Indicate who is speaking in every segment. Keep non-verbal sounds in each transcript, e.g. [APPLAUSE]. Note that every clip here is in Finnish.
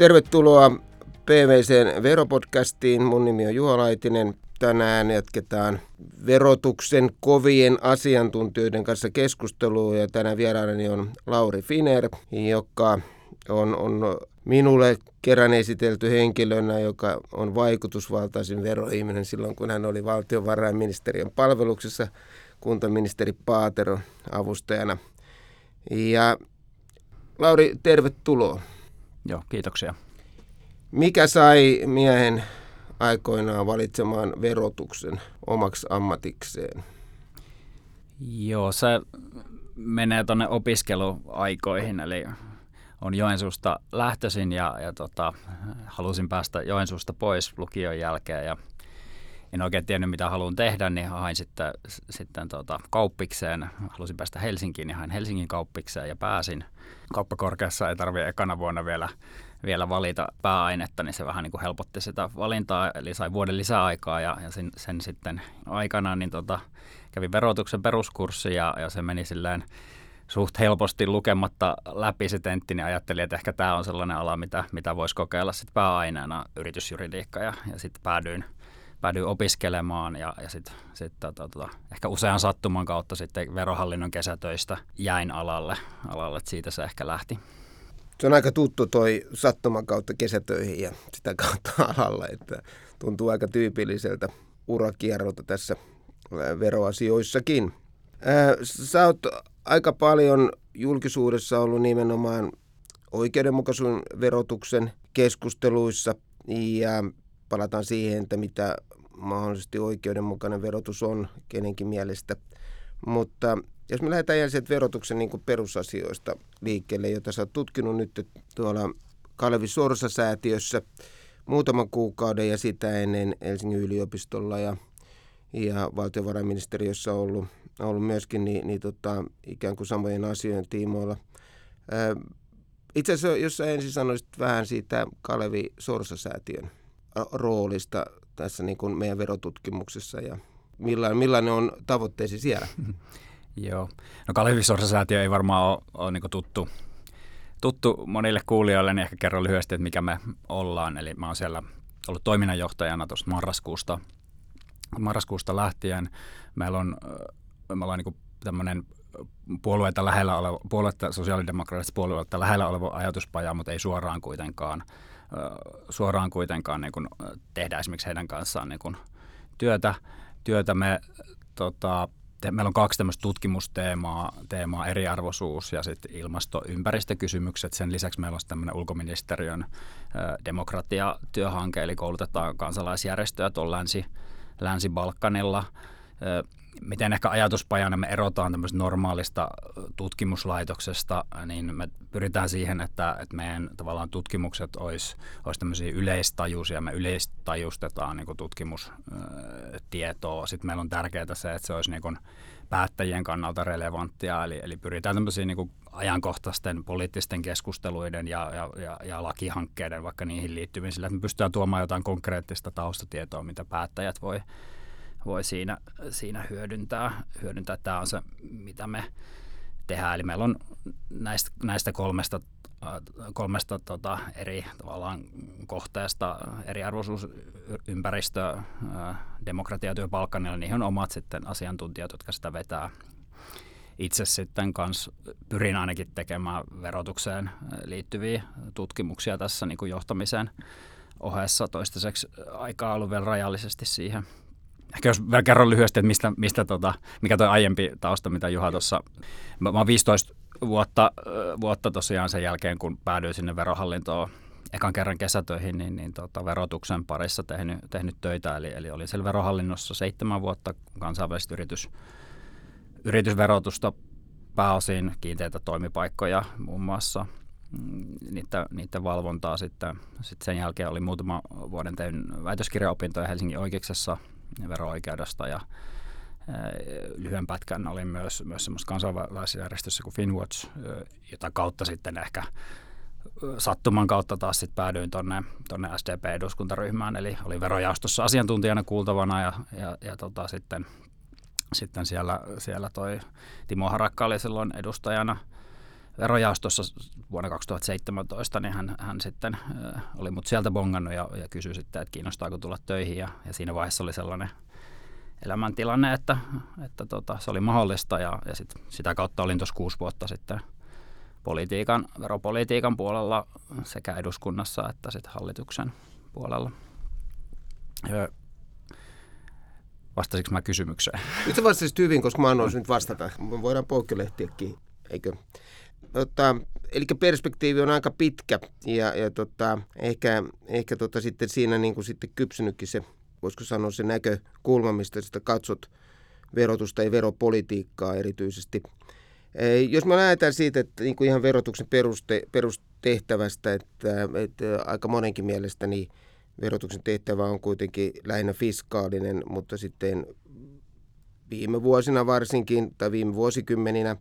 Speaker 1: Tervetuloa PVCn veropodcastiin. Mun nimi on Juha Laitinen. Tänään jatketaan verotuksen kovien asiantuntijoiden kanssa keskustelua ja tänään vieraanani on Lauri Finer, joka on, on minulle kerran esitelty henkilönä, joka on vaikutusvaltaisin veroihminen silloin, kun hän oli valtiovarainministeriön palveluksessa kuntaministeri Paatero avustajana. Ja Lauri, tervetuloa.
Speaker 2: Joo, kiitoksia.
Speaker 1: Mikä sai miehen aikoinaan valitsemaan verotuksen omaksi ammatikseen?
Speaker 2: Joo, se menee tuonne opiskeluaikoihin, eli on Joensuusta lähtöisin ja, ja tota, halusin päästä Joensuusta pois lukion jälkeen ja en oikein tiennyt mitä haluan tehdä, niin hain sitten, sitten tota, kauppikseen. Halusin päästä Helsinkiin, niin hain Helsingin kauppikseen ja pääsin. Kauppakorkeassa ei tarvitse ekana vuonna vielä, vielä valita pääainetta, niin se vähän niin kuin helpotti sitä valintaa, eli sai vuoden lisäaikaa ja, ja sen, sen sitten aikana niin tota, kävin verotuksen peruskurssi ja, ja se meni silleen suht helposti lukematta läpi se tentti, niin ajattelin, että ehkä tämä on sellainen ala, mitä, mitä voisi kokeilla sitten pääaineena yritysjuridiikka ja, ja sitten päädyin, päädyin opiskelemaan ja, ja sitten sit, tota, tota, ehkä usean sattuman kautta sitten verohallinnon kesätöistä jäin alalle, alalle että siitä se ehkä lähti.
Speaker 1: Se on aika tuttu toi sattuman kautta kesätöihin ja sitä kautta [LAUGHS] alalle, että tuntuu aika tyypilliseltä urakierrolta tässä veroasioissakin. Sä oot aika paljon julkisuudessa ollut nimenomaan oikeudenmukaisuuden verotuksen keskusteluissa ja palataan siihen, että mitä mahdollisesti oikeudenmukainen verotus on kenenkin mielestä. Mutta jos me lähdetään ensin verotuksen niin kuin perusasioista liikkeelle, jota sä oot tutkinut nyt tuolla Kalevi Sorsa-säätiössä muutaman kuukauden ja sitä ennen Helsingin yliopistolla ja, ja valtiovarainministeriössä ollut ollut myöskin niin, niin tota, ikään kuin samojen asioiden tiimoilla. Itse asiassa, jos sä ensin sanoisit vähän siitä Kalevi Sorsa-säätiön roolista tässä niin kuin meidän verotutkimuksessa ja millainen, millainen on tavoitteesi siellä? [LAUGHS]
Speaker 2: Joo. No Kalevi Sorsa-säätiö ei varmaan ole, ole niin tuttu, tuttu monille kuulijoille, niin ehkä kerron lyhyesti, että mikä me ollaan. Eli mä oon siellä ollut toiminnanjohtajana tuosta marraskuusta, marraskuusta lähtien. Meillä on me ollaan niin tämmöinen puolueita lähellä oleva, puolueita, sosiaalidemokraattista puolueita lähellä oleva ajatuspaja, mutta ei suoraan kuitenkaan, suoraan kuitenkaan niin kuin tehdä esimerkiksi heidän kanssaan niin kuin työtä. työtä. Me, tota, te, meillä on kaksi tämmöistä tutkimusteemaa, teemaa, eriarvoisuus ja sitten ilmasto-ympäristökysymykset. Sen lisäksi meillä on tämmöinen ulkoministeriön demokratiatyöhanke, eli koulutetaan kansalaisjärjestöjä tuolla Länsi, Länsi-Balkanilla miten ehkä ajatuspajana me erotaan tämmöisestä normaalista tutkimuslaitoksesta, niin me pyritään siihen, että, että meidän tavallaan tutkimukset olisi, olisi tämmöisiä yleistajuisia, me yleistajustetaan niin tutkimustietoa. Sitten meillä on tärkeää se, että se olisi niin päättäjien kannalta relevanttia, eli, eli pyritään tämmöisiin niin ajankohtaisten poliittisten keskusteluiden ja, ja, ja, ja lakihankkeiden vaikka niihin liittyviin, sillä että me pystytään tuomaan jotain konkreettista taustatietoa, mitä päättäjät voi voi siinä, siinä hyödyntää. hyödyntää. Tämä on se, mitä me tehdään. Eli meillä on näistä, näistä kolmesta, äh, kolmesta tota, eri tavallaan kohteesta, eriarvoisuus, ympäristö, äh, demokratiatyö Balkanilla, niihin on omat sitten asiantuntijat, jotka sitä vetää. Itse sitten kans pyrin ainakin tekemään verotukseen liittyviä tutkimuksia tässä niin kuin johtamisen ohessa. Toistaiseksi aikaa ollut vielä rajallisesti siihen – Ehkä jos vielä kerron lyhyesti, että mistä, mistä tota, mikä tuo aiempi tausta, mitä Juha tuossa, mä, mä oon 15 vuotta, vuotta tosiaan sen jälkeen, kun päädyin sinne verohallintoon ekan kerran kesätöihin, niin, niin tota, verotuksen parissa tehnyt, tehnyt töitä. Eli, eli olin siellä verohallinnossa seitsemän vuotta kansainvälistä yritys, yritysverotusta pääosin kiinteitä toimipaikkoja muun muassa mm, niiden, niiden valvontaa sitten. sitten sen jälkeen oli muutama vuoden tein väitöskirjaopintoja Helsingin oikeuksessa vero-oikeudesta ja lyhyen pätkän olin myös, myös semmoisessa kansainvälisessä järjestössä kuin Finwatch, jota kautta sitten ehkä sattuman kautta taas sitten päädyin tuonne tonne SDP-eduskuntaryhmään, eli oli verojaostossa asiantuntijana kuultavana ja, ja, ja tota, sitten, sitten siellä, siellä toi Timo Harakka oli silloin edustajana verojaostossa vuonna 2017, niin hän, hän sitten äh, oli mut sieltä bongannut ja, ja kysyi sitten, että kiinnostaako tulla töihin. Ja, ja siinä vaiheessa oli sellainen elämäntilanne, että, että tota, se oli mahdollista ja, ja sit, sitä kautta olin tuossa kuusi vuotta sitten politiikan, veropolitiikan puolella sekä eduskunnassa että sitten hallituksen puolella. Vastasinko mä kysymykseen?
Speaker 1: Nyt sä vastasit hyvin, koska mä annoin nyt vastata. Me voidaan poikkilehtiäkin, eikö? Tota, eli perspektiivi on aika pitkä ja, ja tota, ehkä, ehkä tota sitten siinä niin kuin sitten kypsynytkin se, voisiko sanoa se näkökulma, mistä sitä katsot verotusta ja veropolitiikkaa erityisesti. Jos me lähdetään siitä, että niin kuin ihan verotuksen peruste, perustehtävästä, että, että aika monenkin mielestä niin verotuksen tehtävä on kuitenkin lähinnä fiskaalinen, mutta sitten viime vuosina varsinkin tai viime vuosikymmeninä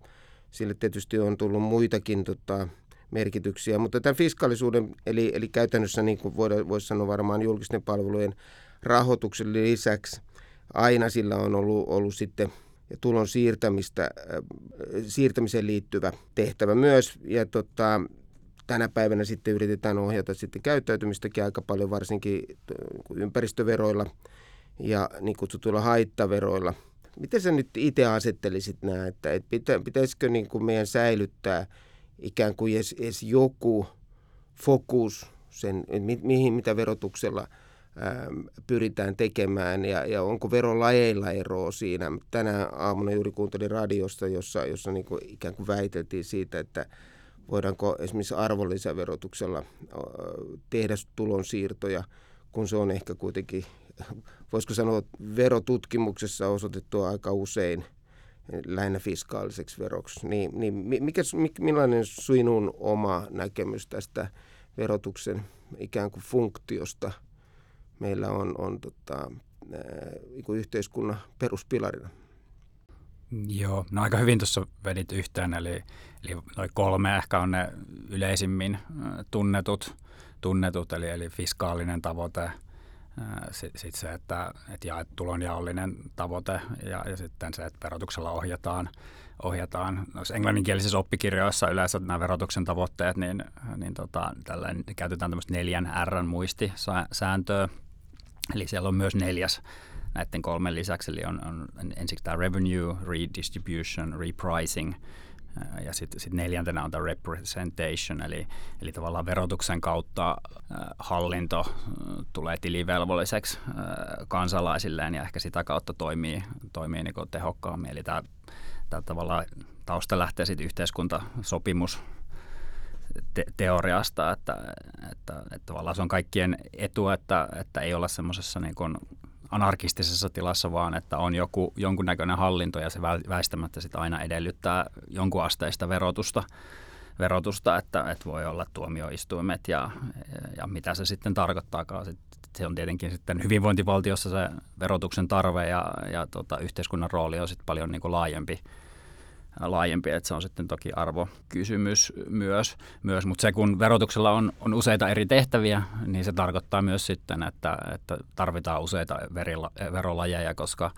Speaker 1: sille tietysti on tullut muitakin tota, merkityksiä, mutta tämän fiskaalisuuden, eli, eli käytännössä niin kuin voisi sanoa varmaan julkisten palvelujen rahoituksen lisäksi, aina sillä on ollut, ollut sitten ja tulon siirtämistä, äh, siirtämiseen liittyvä tehtävä myös. Ja tota, tänä päivänä sitten yritetään ohjata sitten käyttäytymistäkin aika paljon, varsinkin ympäristöveroilla ja niin kutsutuilla haittaveroilla. Miten sä nyt itse asettelisit nämä, että, että pitä, pitäisikö niin kuin meidän säilyttää ikään kuin edes, edes joku fokus sen, mi, mihin, mitä verotuksella ähm, pyritään tekemään ja, ja onko verolajeilla eroa siinä. Tänä aamuna juuri kuuntelin radiosta, jossa, jossa niin kuin ikään kuin väiteltiin siitä, että voidaanko esimerkiksi arvonlisäverotuksella tehdä tulonsiirtoja, kun se on ehkä kuitenkin, voisiko sanoa, verotutkimuksessa osoitettu aika usein lähinnä fiskaaliseksi veroksi. Niin, niin mikä, millainen sinun oma näkemys tästä verotuksen ikään kuin funktiosta meillä on, on tota, yhteiskunnan peruspilarina?
Speaker 2: Joo, no aika hyvin tuossa vedit yhteen, eli, eli noin kolme ehkä on ne yleisimmin tunnetut, tunnetut eli, eli fiskaalinen tavoite, sitten sit se, että, että jaet tulonjaollinen tavoite ja, ja sitten se, että verotuksella ohjataan, ohjataan. Noissa englanninkielisissa oppikirjoissa yleensä nämä verotuksen tavoitteet, niin, niin tota, käytetään tämmöistä neljän R muistisääntöä. Eli siellä on myös neljäs näiden kolmen lisäksi, eli on, on ensiksi tämä revenue, redistribution, repricing, ja sitten sit neljäntenä on tämä representation, eli, eli tavallaan verotuksen kautta hallinto tulee tilivelvolliseksi kansalaisilleen ja ehkä sitä kautta toimii, toimii niin tehokkaammin. Eli tämä, tämä tavallaan tausta lähtee sitten yhteiskuntasopimus te- teoriasta, että, että, että tavallaan se on kaikkien etu, että, että ei olla semmoisessa niin anarkistisessa tilassa, vaan että on joku, jonkunnäköinen hallinto ja se väistämättä sit aina edellyttää jonkun asteista verotusta, verotusta että, että voi olla tuomioistuimet ja, ja mitä se sitten tarkoittaakaan. Se on tietenkin sitten hyvinvointivaltiossa se verotuksen tarve ja, ja tota, yhteiskunnan rooli on sitten paljon niin kuin laajempi laajempi, että se on sitten toki arvokysymys myös, myös. mutta se kun verotuksella on, on useita eri tehtäviä, niin se tarkoittaa myös sitten, että, että tarvitaan useita verila, verolajeja, koska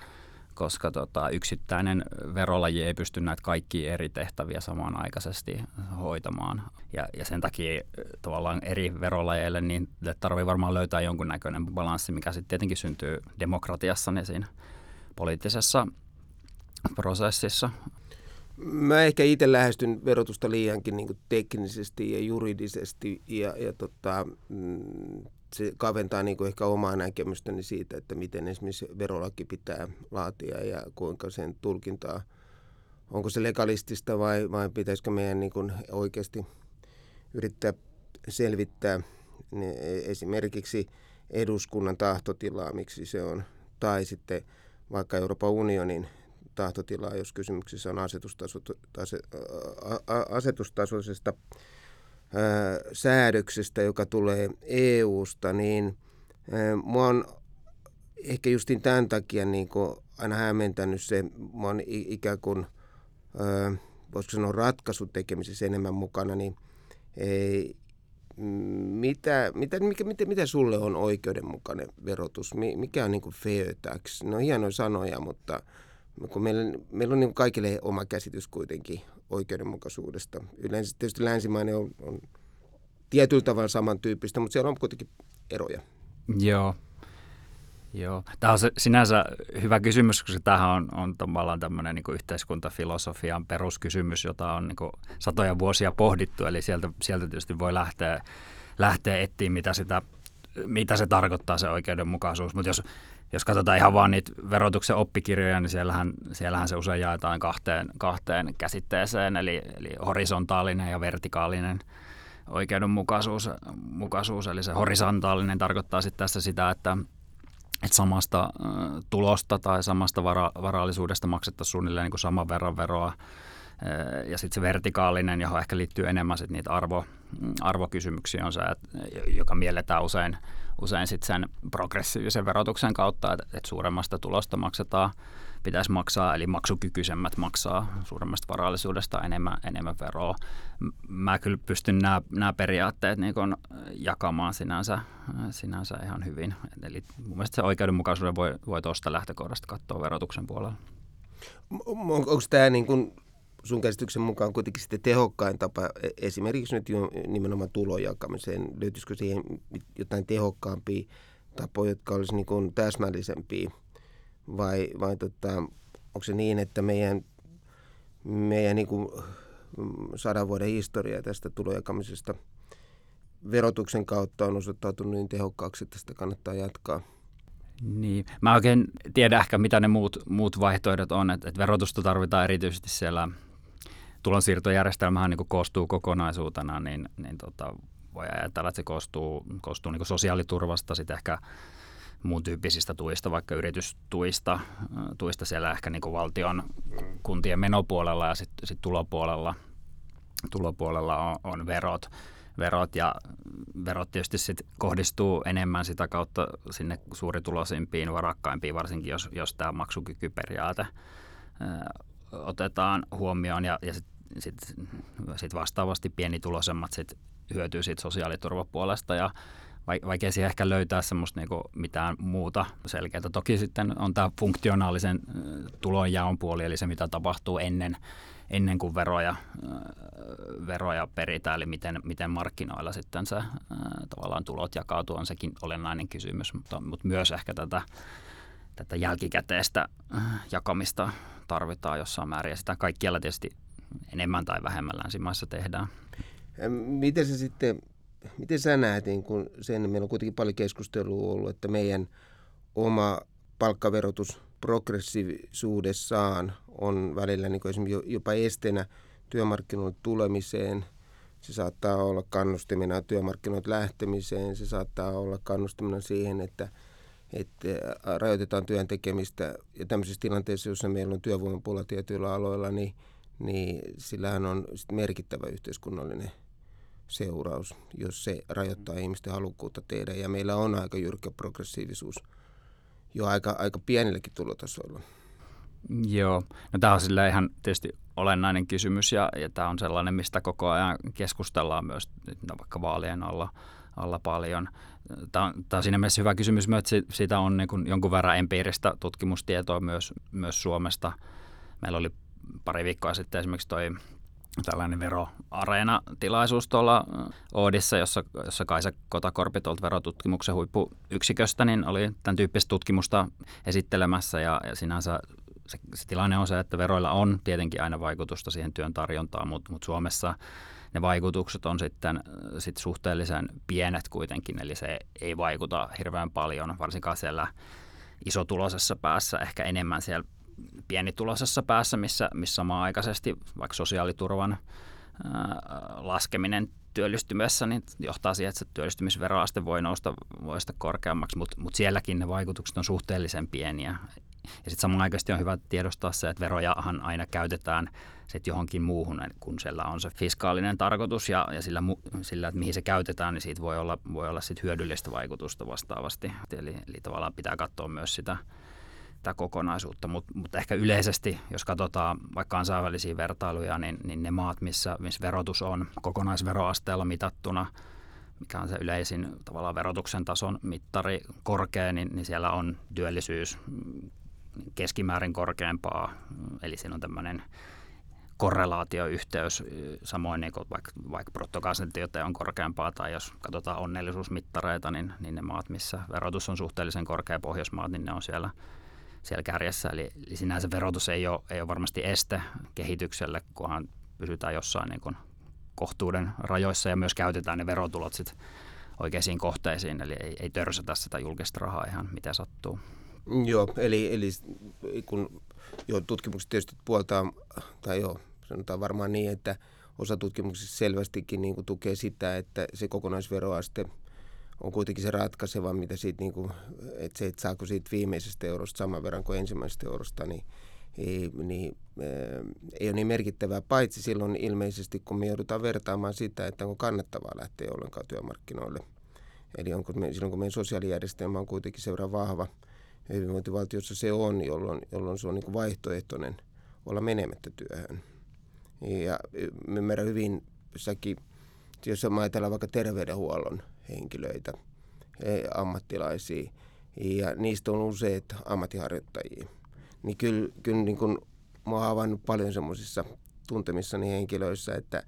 Speaker 2: koska tota, yksittäinen verolaji ei pysty näitä kaikki eri tehtäviä samanaikaisesti hoitamaan. Ja, ja sen takia tavallaan eri verolajeille niin tarvii varmaan löytää jonkunnäköinen balanssi, mikä sitten tietenkin syntyy demokratiassa niin siinä poliittisessa prosessissa.
Speaker 1: Mä ehkä itse lähestyn verotusta liiankin niin teknisesti ja juridisesti ja, ja tota, mm, se kaventaa niin ehkä omaa näkemystäni siitä, että miten esimerkiksi verolaki pitää laatia ja kuinka sen tulkintaa, onko se legalistista vai, vai pitäisikö meidän niin oikeasti yrittää selvittää esimerkiksi eduskunnan tahtotilaa, miksi se on, tai sitten vaikka Euroopan unionin tahtotilaa, jos kysymyksessä on asetustasoisesta säädöksestä, joka tulee EU-sta, niin mua on ehkä justin tämän takia niin aina hämmentänyt se, mä oon ikään kuin, voisiko sanoa ratkaisun tekemisessä enemmän mukana, niin ei, mitä, mitä, mikä, mitä, mitä sulle on oikeudenmukainen verotus? Mikä on niin fair tax? No hienoja sanoja, mutta kun meillä, meillä on niin kaikille oma käsitys kuitenkin oikeudenmukaisuudesta. Yleensä tietysti länsimainen on, on tietyllä tavalla samantyyppistä, mutta siellä on kuitenkin eroja.
Speaker 2: Joo. Joo. Tämä on se sinänsä hyvä kysymys, koska tämähän on, on tavallaan tämmöinen niin yhteiskuntafilosofian peruskysymys, jota on niin satoja vuosia pohdittu, eli sieltä, sieltä tietysti voi lähteä, lähteä etsiä, mitä, sitä, mitä se tarkoittaa se oikeudenmukaisuus, mutta jos jos katsotaan ihan vaan niitä verotuksen oppikirjoja, niin siellähän, siellähän se usein jaetaan kahteen, kahteen käsitteeseen, eli, eli horisontaalinen ja vertikaalinen oikeudenmukaisuus. Mukaisuus, eli se horisontaalinen tarkoittaa sitten tässä sitä, että, että samasta tulosta tai samasta vara, varallisuudesta maksettaisiin suunnilleen niin kuin saman verran veroa. Ja sitten se vertikaalinen, johon ehkä liittyy enemmän sit niitä arvo, arvokysymyksiä, on se, että, joka mielletään usein – usein sitten sen progressiivisen verotuksen kautta, että, että suuremmasta tulosta maksetaan, pitäisi maksaa, eli maksukykyisemmät maksaa suuremmasta varallisuudesta enemmän, enemmän veroa. Mä kyllä pystyn nämä, periaatteet niin kun jakamaan sinänsä, sinänsä ihan hyvin. Eli mun mielestä se oikeudenmukaisuuden voi, voi tuosta lähtökohdasta katsoa verotuksen puolella.
Speaker 1: Onko tämä niin kuin sun käsityksen mukaan kuitenkin sitten tehokkain tapa e, esimerkiksi nyt nimenomaan tulon jakamiseen? Löytyisikö siihen jotain tehokkaampia tapoja, jotka olisi niin kuin täsmällisempiä? Vai, vai tota, onko se niin, että meidän, meidän niin kuin sadan vuoden historia tästä tulojakamisesta verotuksen kautta on osoittautunut niin tehokkaaksi, että sitä kannattaa jatkaa?
Speaker 2: Niin, mä oikein tiedä ehkä mitä ne muut, muut vaihtoehdot on, että, että verotusta tarvitaan erityisesti siellä tulonsiirtojärjestelmähän niin koostuu kokonaisuutena, niin, niin tota, voi ajatella, että se koostuu, koostuu niin sosiaaliturvasta, sitten ehkä muun tyyppisistä tuista, vaikka yritystuista, tuista siellä ehkä niin valtion kuntien menopuolella ja sitten sit tulopuolella, tulopuolella on, on verot, verot ja verot tietysti sit kohdistuu enemmän sitä kautta sinne suurituloisimpiin, varakkaimpiin, varsinkin jos, jos tämä maksukykyperiaate otetaan huomioon ja, ja sitten sit, sit vastaavasti pienituloisemmat sit hyötyy siitä sosiaaliturvapuolesta ja vaikea siihen ehkä löytää semmoista niinku mitään muuta selkeää. Toki sitten on tämä funktionaalisen tulonjaon puoli, eli se mitä tapahtuu ennen, ennen kuin veroja, veroja peritään, eli miten, miten markkinoilla sitten se tavallaan tulot jakautuu, on sekin olennainen kysymys, mutta, mutta myös ehkä tätä, tätä jälkikäteistä jakamista tarvitaan jossain määrin, ja sitä kaikkialla tietysti enemmän tai vähemmän länsimaissa tehdään.
Speaker 1: Miten se sitten, miten sä näet, niin kun sen, meillä on kuitenkin paljon keskustelua ollut, että meidän oma palkkaverotus progressiivisuudessaan on välillä niin esimerkiksi jopa esteenä työmarkkinoille tulemiseen. Se saattaa olla kannustimena työmarkkinoille lähtemiseen, se saattaa olla kannustimena siihen, että, että rajoitetaan työn tekemistä. Ja tämmöisessä tilanteessa, jossa meillä on työvoimapula tietyillä aloilla, niin – niin sillähän on merkittävä yhteiskunnallinen seuraus, jos se rajoittaa ihmisten halukkuutta tehdä. Ja meillä on aika jyrkkä progressiivisuus jo aika, aika pienilläkin tulotasoilla.
Speaker 2: Joo, no tämä on sillä ihan tietysti olennainen kysymys ja, ja tämä on sellainen, mistä koko ajan keskustellaan myös no vaikka vaalien alla, alla paljon. Tämä on, tämä on siinä mielessä hyvä kysymys, että siitä on niin kuin jonkun verran empiiristä tutkimustietoa myös, myös Suomesta. Meillä oli pari viikkoa sitten esimerkiksi toi tällainen veroareena-tilaisuus tuolla Oodissa, jossa, jossa Kaisa Kotakorpi tuolta verotutkimuksen huippuyksiköstä, niin oli tämän tyyppistä tutkimusta esittelemässä. Ja, ja sinänsä se, se tilanne on se, että veroilla on tietenkin aina vaikutusta siihen työn tarjontaan, mutta, mutta Suomessa ne vaikutukset on sitten sit suhteellisen pienet kuitenkin, eli se ei vaikuta hirveän paljon, varsinkaan siellä isotuloisessa päässä, ehkä enemmän siellä pienituloisessa päässä, missä, missä samanaikaisesti vaikka sosiaaliturvan laskeminen työllistymässä niin johtaa siihen, että se työllistymisveroaste voi nousta, voi korkeammaksi, mutta mut sielläkin ne vaikutukset on suhteellisen pieniä. Ja sitten samanaikaisesti on hyvä tiedostaa se, että verojahan aina käytetään sit johonkin muuhun, kun siellä on se fiskaalinen tarkoitus ja, ja sillä, sillä, että mihin se käytetään, niin siitä voi olla, voi olla sit hyödyllistä vaikutusta vastaavasti. Eli, eli tavallaan pitää katsoa myös sitä, tätä kokonaisuutta, mutta mut ehkä yleisesti, jos katsotaan vaikka kansainvälisiä vertailuja, niin, niin ne maat, missä, missä verotus on kokonaisveroasteella mitattuna, mikä on se yleisin tavallaan verotuksen tason mittari korkea, niin, niin siellä on työllisyys keskimäärin korkeampaa, eli siinä on tämmöinen korrelaatioyhteys, samoin niin kuin vaikka, vaikka bruttokansantiotteen on korkeampaa tai jos katsotaan onnellisuusmittareita, niin, niin ne maat, missä verotus on suhteellisen korkea, Pohjoismaat, niin ne on siellä, siellä kärjessä. Eli, eli sinänsä verotus ei ole, ei ole varmasti este kehitykselle, kunhan pysytään jossain niin kuin kohtuuden rajoissa ja myös käytetään ne verotulot sit oikeisiin kohteisiin, eli ei, ei törsätä sitä julkista rahaa ihan miten sattuu.
Speaker 1: Joo, eli, eli kun jo tutkimukset tietysti puoltaa, tai joo, sanotaan varmaan niin, että osa tutkimuksista selvästikin niin kuin tukee sitä, että se kokonaisveroaste on kuitenkin se ratkaiseva, mitä siitä, niin kuin, että se, että saako siitä viimeisestä eurosta saman verran kuin ensimmäisestä eurosta, niin, ei, niin ei ole niin merkittävää, paitsi silloin ilmeisesti, kun me joudutaan vertaamaan sitä, että onko kannattavaa lähteä ollenkaan työmarkkinoille. Eli onko me, silloin, kun meidän sosiaalijärjestelmä on kuitenkin seura vahva, hyvinvointivaltiossa se on, jolloin, jolloin se on niin vaihtoehtoinen olla menemättä työhön. Ja ymmärrän hyvin, jossakin, jos ajatellaan vaikka terveydenhuollon henkilöitä, ammattilaisia, ja niistä on useat ammattiharjoittajia, niin kyllä, kyllä niin kuin mä oon havainnut paljon semmoisissa tuntemissani henkilöissä, että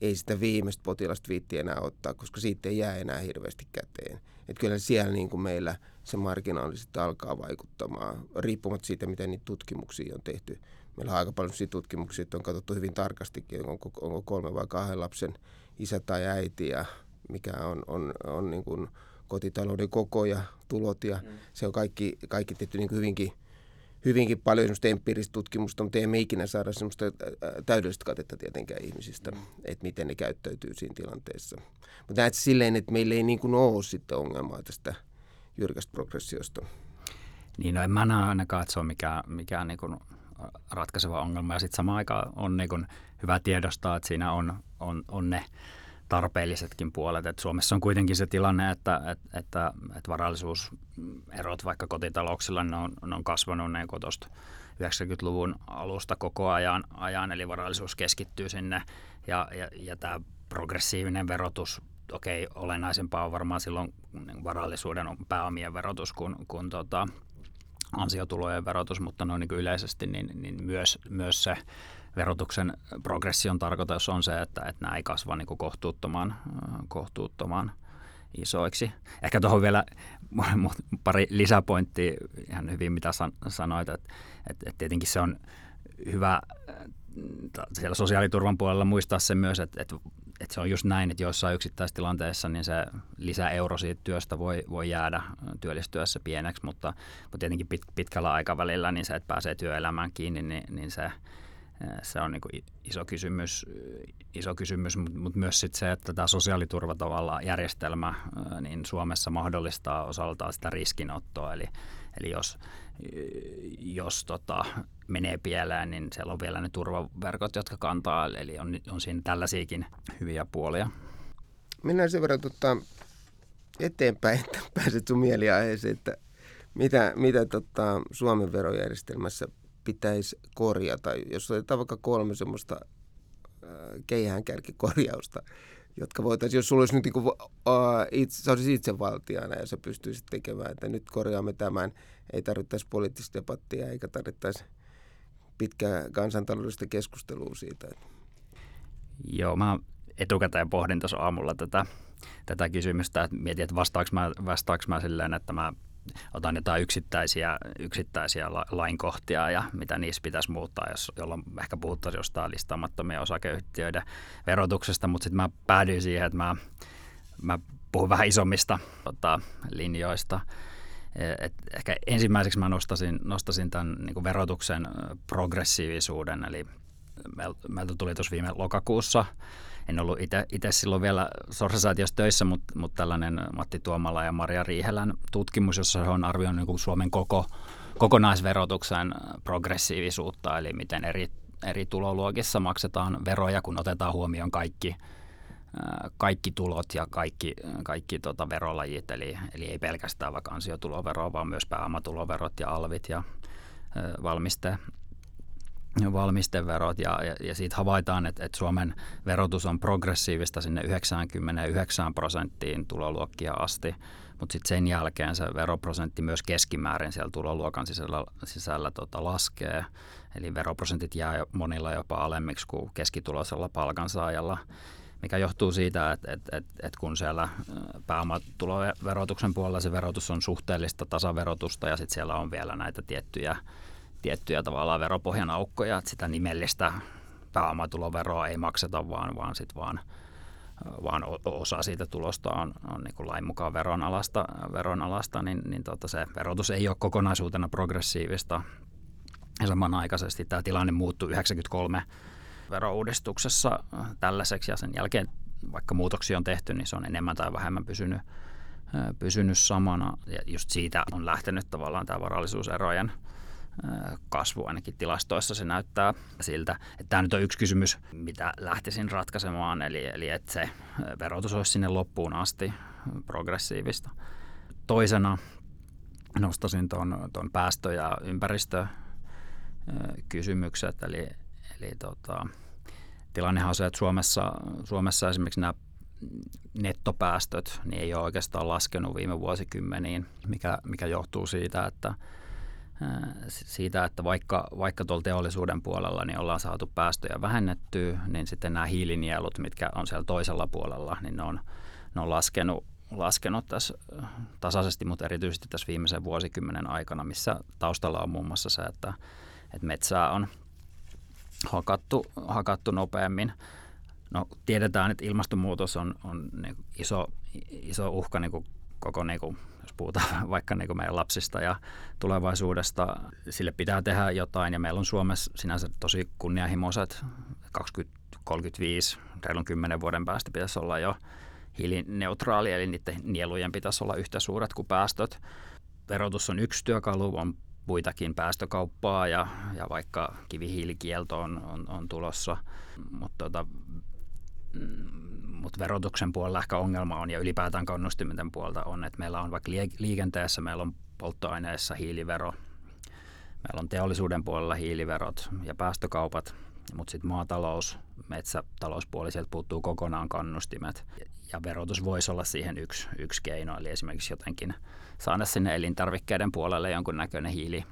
Speaker 1: ei sitä viimeistä potilasta viitti enää ottaa, koska siitä ei jää enää hirveästi käteen. Että kyllä siellä niin kuin meillä se marginaali alkaa vaikuttamaan, riippumatta siitä, miten niitä tutkimuksia on tehty. Meillä on aika paljon tutkimuksia, että on katsottu hyvin tarkastikin, onko, onko kolme vai kahden lapsen isä tai äiti ja mikä on, on, on niin kuin kotitalouden koko ja tulot. Ja mm. Se on kaikki, kaikki tehty niin kuin hyvinkin, hyvinkin paljon semmoista empiiristä tutkimusta, mutta emme ikinä saada semmoista täydellistä katetta tietenkään ihmisistä, mm. että miten ne käyttäytyy siinä tilanteessa. Mutta näet silleen, että meillä ei niin kuin ole sitten ongelmaa tästä jyrkästä progressiosta.
Speaker 2: Niin, no en mä näe ainakaan, että se on mikään, mikään niin kuin ratkaiseva ongelma. Ja sitten samaan aikaan on niin hyvä tiedostaa, että siinä on, on, on ne tarpeellisetkin puolet. Et Suomessa on kuitenkin se tilanne, että, että, että, että varallisuuserot vaikka kotitalouksilla ne on, ne on kasvanut niin tuosta 90-luvun alusta koko ajan, ajan, eli varallisuus keskittyy sinne ja, ja, ja tämä progressiivinen verotus okei, olennaisempaa on varmaan silloin varallisuuden pääomien verotus kuin, kuin tota, ansiotulojen verotus, mutta noin niin yleisesti niin, niin myös, myös se verotuksen progression tarkoitus on se, että, että nämä ei kasva niin kohtuuttoman, kohtuuttoman isoiksi. Ehkä tuohon vielä [LAUGHS] pari lisäpointtia ihan hyvin, mitä sanoit, että, että, että tietenkin se on hyvä siellä sosiaaliturvan puolella muistaa se myös, että, että että se on just näin, että joissain yksittäistilanteissa niin se lisäeuro siitä työstä voi, voi jäädä työllistyessä pieneksi, mutta, mutta tietenkin pit, pitkällä aikavälillä niin se, että pääsee työelämään kiinni, niin, niin se, se on niin iso kysymys, iso kysymys mutta mut myös sit se, että tämä sosiaaliturva tavallaan järjestelmä niin Suomessa mahdollistaa osaltaan sitä riskinottoa. Eli, eli jos, jos tota, menee pieleen, niin siellä on vielä ne turvaverkot, jotka kantaa, eli on, on siinä tällaisiakin hyviä puolia.
Speaker 1: Mennään sen verran tota, eteenpäin, että pääset sun mieliaiheeseen, että mitä, mitä tota, Suomen verojärjestelmässä pitäisi korjata, jos otetaan vaikka kolme semmoista äh, keihäänkärkikorjausta, jotka voitaisiin, jos sulla olisi nyt niin kuin, uh, itse, sä itsevaltiana ja sä pystyisit tekemään, että nyt korjaamme tämän, ei tarvittaisi poliittista debattia eikä tarvittaisi pitkää kansantaloudellista keskustelua siitä.
Speaker 2: Joo, mä etukäteen pohdin tuossa aamulla tätä, tätä kysymystä, että mietin, että vastaanko mä, vastaanko mä silleen, että mä otan jotain yksittäisiä, yksittäisiä lainkohtia ja mitä niissä pitäisi muuttaa, jos, jolloin ehkä puhuttaisiin jostain listaamattomien osakeyhtiöiden verotuksesta, mutta sitten mä päädyin siihen, että mä, mä puhun vähän isommista tota, linjoista. Et ehkä ensimmäiseksi mä nostasin, nostasin tämän niin verotuksen progressiivisuuden, eli meiltä tuli tuossa viime lokakuussa en ollut itse silloin vielä Sorsasaatiossa töissä, mutta, mutta tällainen Matti Tuomala ja Maria Riihelän tutkimus, jossa he on arvioinut niin Suomen koko, kokonaisverotuksen progressiivisuutta, eli miten eri, eri tuloluokissa maksetaan veroja, kun otetaan huomioon kaikki, kaikki tulot ja kaikki, kaikki tota verolajit, eli, eli ei pelkästään vaikka ansiotuloveroa, vaan myös pääomatuloverot ja alvit ja valmiste, valmisteverot ja, ja, ja siitä havaitaan, että, että Suomen verotus on progressiivista sinne 99 prosenttiin tuloluokkia asti. Mutta sitten sen jälkeen se veroprosentti myös keskimäärin siellä tuloluokan sisällä, sisällä tota, laskee. Eli veroprosentit jää monilla jopa alemmiksi kuin keskituloisella palkansaajalla mikä johtuu siitä, että, että, että, että kun siellä pääomatuloverotuksen puolella se verotus on suhteellista tasaverotusta ja sitten siellä on vielä näitä tiettyjä, tiettyjä tavallaan veropohjan aukkoja, että sitä nimellistä pääomatuloveroa ei makseta, vaan, vaan, sit vaan, vaan osa siitä tulosta on, on niin kuin lain mukaan veronalasta, veronalasta niin, niin tota se verotus ei ole kokonaisuutena progressiivista. Ja samanaikaisesti tämä tilanne muuttui 93 verouudistuksessa tällaiseksi ja sen jälkeen vaikka muutoksia on tehty, niin se on enemmän tai vähemmän pysynyt, pysynyt samana. Ja just siitä on lähtenyt tavallaan tämä varallisuuserojen kasvu ainakin tilastoissa se näyttää siltä. Että tämä nyt on yksi kysymys, mitä lähtisin ratkaisemaan, eli, eli että se verotus olisi sinne loppuun asti progressiivista. Toisena nostasin tuon, tuon päästö- ja ympäristökysymykset, eli, eli tota, tilannehan on se, että Suomessa, Suomessa esimerkiksi nämä nettopäästöt niin ei ole oikeastaan laskenut viime vuosikymmeniin, mikä, mikä johtuu siitä, että siitä, että vaikka, vaikka tuolla teollisuuden puolella niin ollaan saatu päästöjä vähennettyä, niin sitten nämä hiilinielut, mitkä on siellä toisella puolella, niin ne on, ne on laskenut, laskenut tässä tasaisesti, mutta erityisesti tässä viimeisen vuosikymmenen aikana, missä taustalla on muun muassa se, että, että metsää on hakattu, hakattu nopeammin. No, tiedetään, että ilmastonmuutos on, on niin iso, iso uhka niin kuin koko, niin kuin, jos puhutaan [LAUGHS] vaikka niin kuin meidän lapsista ja tulevaisuudesta, sille pitää tehdä jotain. Ja meillä on Suomessa sinänsä tosi kunnianhimoiset 2035, reilun 10 vuoden päästä pitäisi olla jo hiilineutraali, eli niiden nielujen pitäisi olla yhtä suuret kuin päästöt. Verotus on yksi työkalu, on muitakin päästökauppaa ja, ja vaikka kivihiilikielto on, on, on tulossa, mutta tota, mm, mut verotuksen puolella ehkä ongelma on ja ylipäätään kannustimenten puolta on, että meillä on vaikka liikenteessä, meillä on polttoaineessa hiilivero, meillä on teollisuuden puolella hiiliverot ja päästökaupat, mutta sitten maatalous, metsätalouspuoli, sieltä puuttuu kokonaan kannustimet. Ja verotus voisi olla siihen yksi, yksi keino, eli esimerkiksi jotenkin saada sinne elintarvikkeiden puolelle jonkunnäköinen hiili,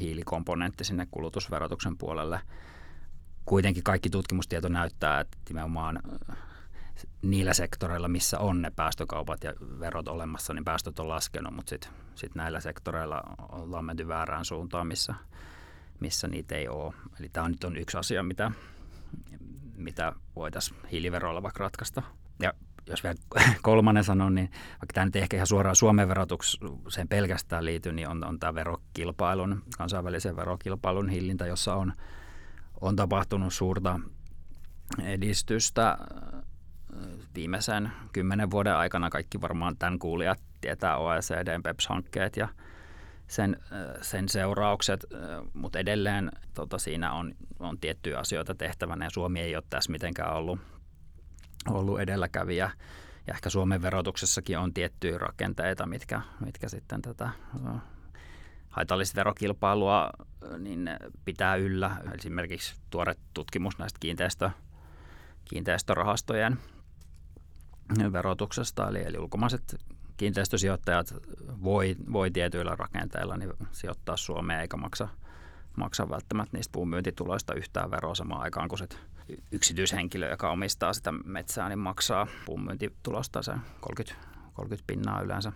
Speaker 2: hiilikomponentti sinne kulutusverotuksen puolelle. Kuitenkin kaikki tutkimustieto näyttää, että nimenomaan niillä sektoreilla, missä on ne päästökaupat ja verot olemassa, niin päästöt on laskenut, mutta sitten sit näillä sektoreilla ollaan menty väärään suuntaan, missä, missä niitä ei ole. Eli tämä nyt on yksi asia, mitä, mitä voitaisiin hiiliveroilla vaikka ratkaista. Ja jos vielä [LAUGHS] kolmannen sanon, niin vaikka tämä nyt ehkä ihan suoraan Suomen verotukseen pelkästään liity, niin on, on tämä verokilpailun, kansainvälisen verokilpailun hillintä, jossa on, on tapahtunut suurta edistystä viimeisen kymmenen vuoden aikana. Kaikki varmaan tämän kuulijat tietää OECDn PEPS-hankkeet ja sen, sen seuraukset, mutta edelleen tota, siinä on, on tiettyjä asioita tehtävänä ja Suomi ei ole tässä mitenkään ollut ollut edelläkävijä. Ja ehkä Suomen verotuksessakin on tiettyjä rakenteita, mitkä, mitkä sitten tätä haitallista verokilpailua niin pitää yllä. Esimerkiksi tuore tutkimus näistä kiinteistö, kiinteistörahastojen verotuksesta, eli, eli ulkomaiset kiinteistösijoittajat voi, voi tietyillä rakenteilla niin sijoittaa Suomeen eikä maksa, maksa välttämättä niistä puun myyntituloista yhtään veroa samaan aikaan, kun sit yksityishenkilö, joka omistaa sitä metsää, niin maksaa puunmyyntitulosta sen 30, 30 pinnaa yleensä.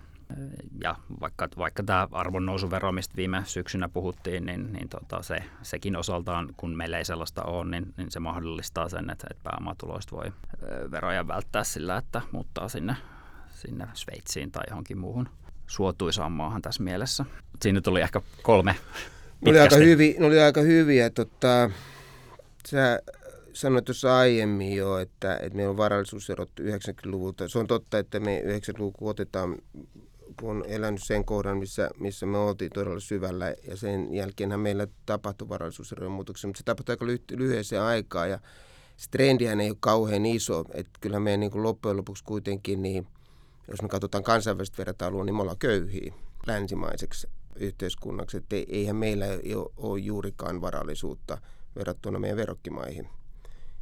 Speaker 2: Ja vaikka, vaikka tämä arvonnousuvero, mistä viime syksynä puhuttiin, niin, niin tota se, sekin osaltaan, kun meillä ei sellaista ole, niin, niin se mahdollistaa sen, että, että pääomatuloista voi veroja välttää sillä, että muuttaa sinne, sinne Sveitsiin tai johonkin muuhun suotuisaan maahan tässä mielessä. Siinä tuli ehkä kolme
Speaker 1: ne oli aika, hyviä, ne oli aika hyviä. Tota, sä sanoit tuossa aiemmin jo, että, että meillä on varallisuuserot 90-luvulta. Se on totta, että me 90-luvun otetaan, kun on elänyt sen kohdan, missä, missä me oltiin todella syvällä. Ja sen jälkeenhän meillä tapahtui varallisuuserojen muutoksia, mutta se tapahtui aika lyhy- lyhyessä aikaa. Ja se trendihän ei ole kauhean iso. Että kyllähän meidän niin loppujen lopuksi kuitenkin, niin, jos me katsotaan kansainvälistä vertailua, niin me ollaan köyhiä länsimaiseksi yhteiskunnaksi. Että eihän meillä ole juurikaan varallisuutta verrattuna meidän verokkimaihin.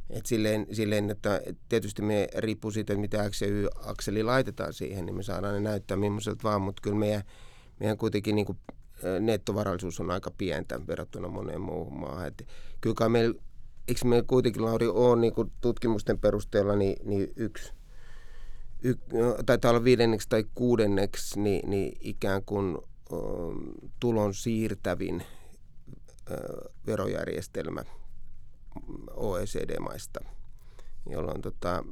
Speaker 1: Et silleen, silleen, että tietysti me riippuu siitä, että mitä X ja Y-akseli laitetaan siihen, niin me saadaan ne näyttää millaiselta vaan, mutta kyllä meidän, meidän kuitenkin niin kuin nettovarallisuus on aika pientä verrattuna moneen muuhun maahan. Et kyllä meillä, eikö meillä kuitenkin, Lauri, ole niin kuin tutkimusten perusteella niin, niin yksi, y, taitaa olla viidenneksi tai kuudenneksi niin, niin ikään kuin tulon siirtävin verojärjestelmä OECD-maista, jolloin tota,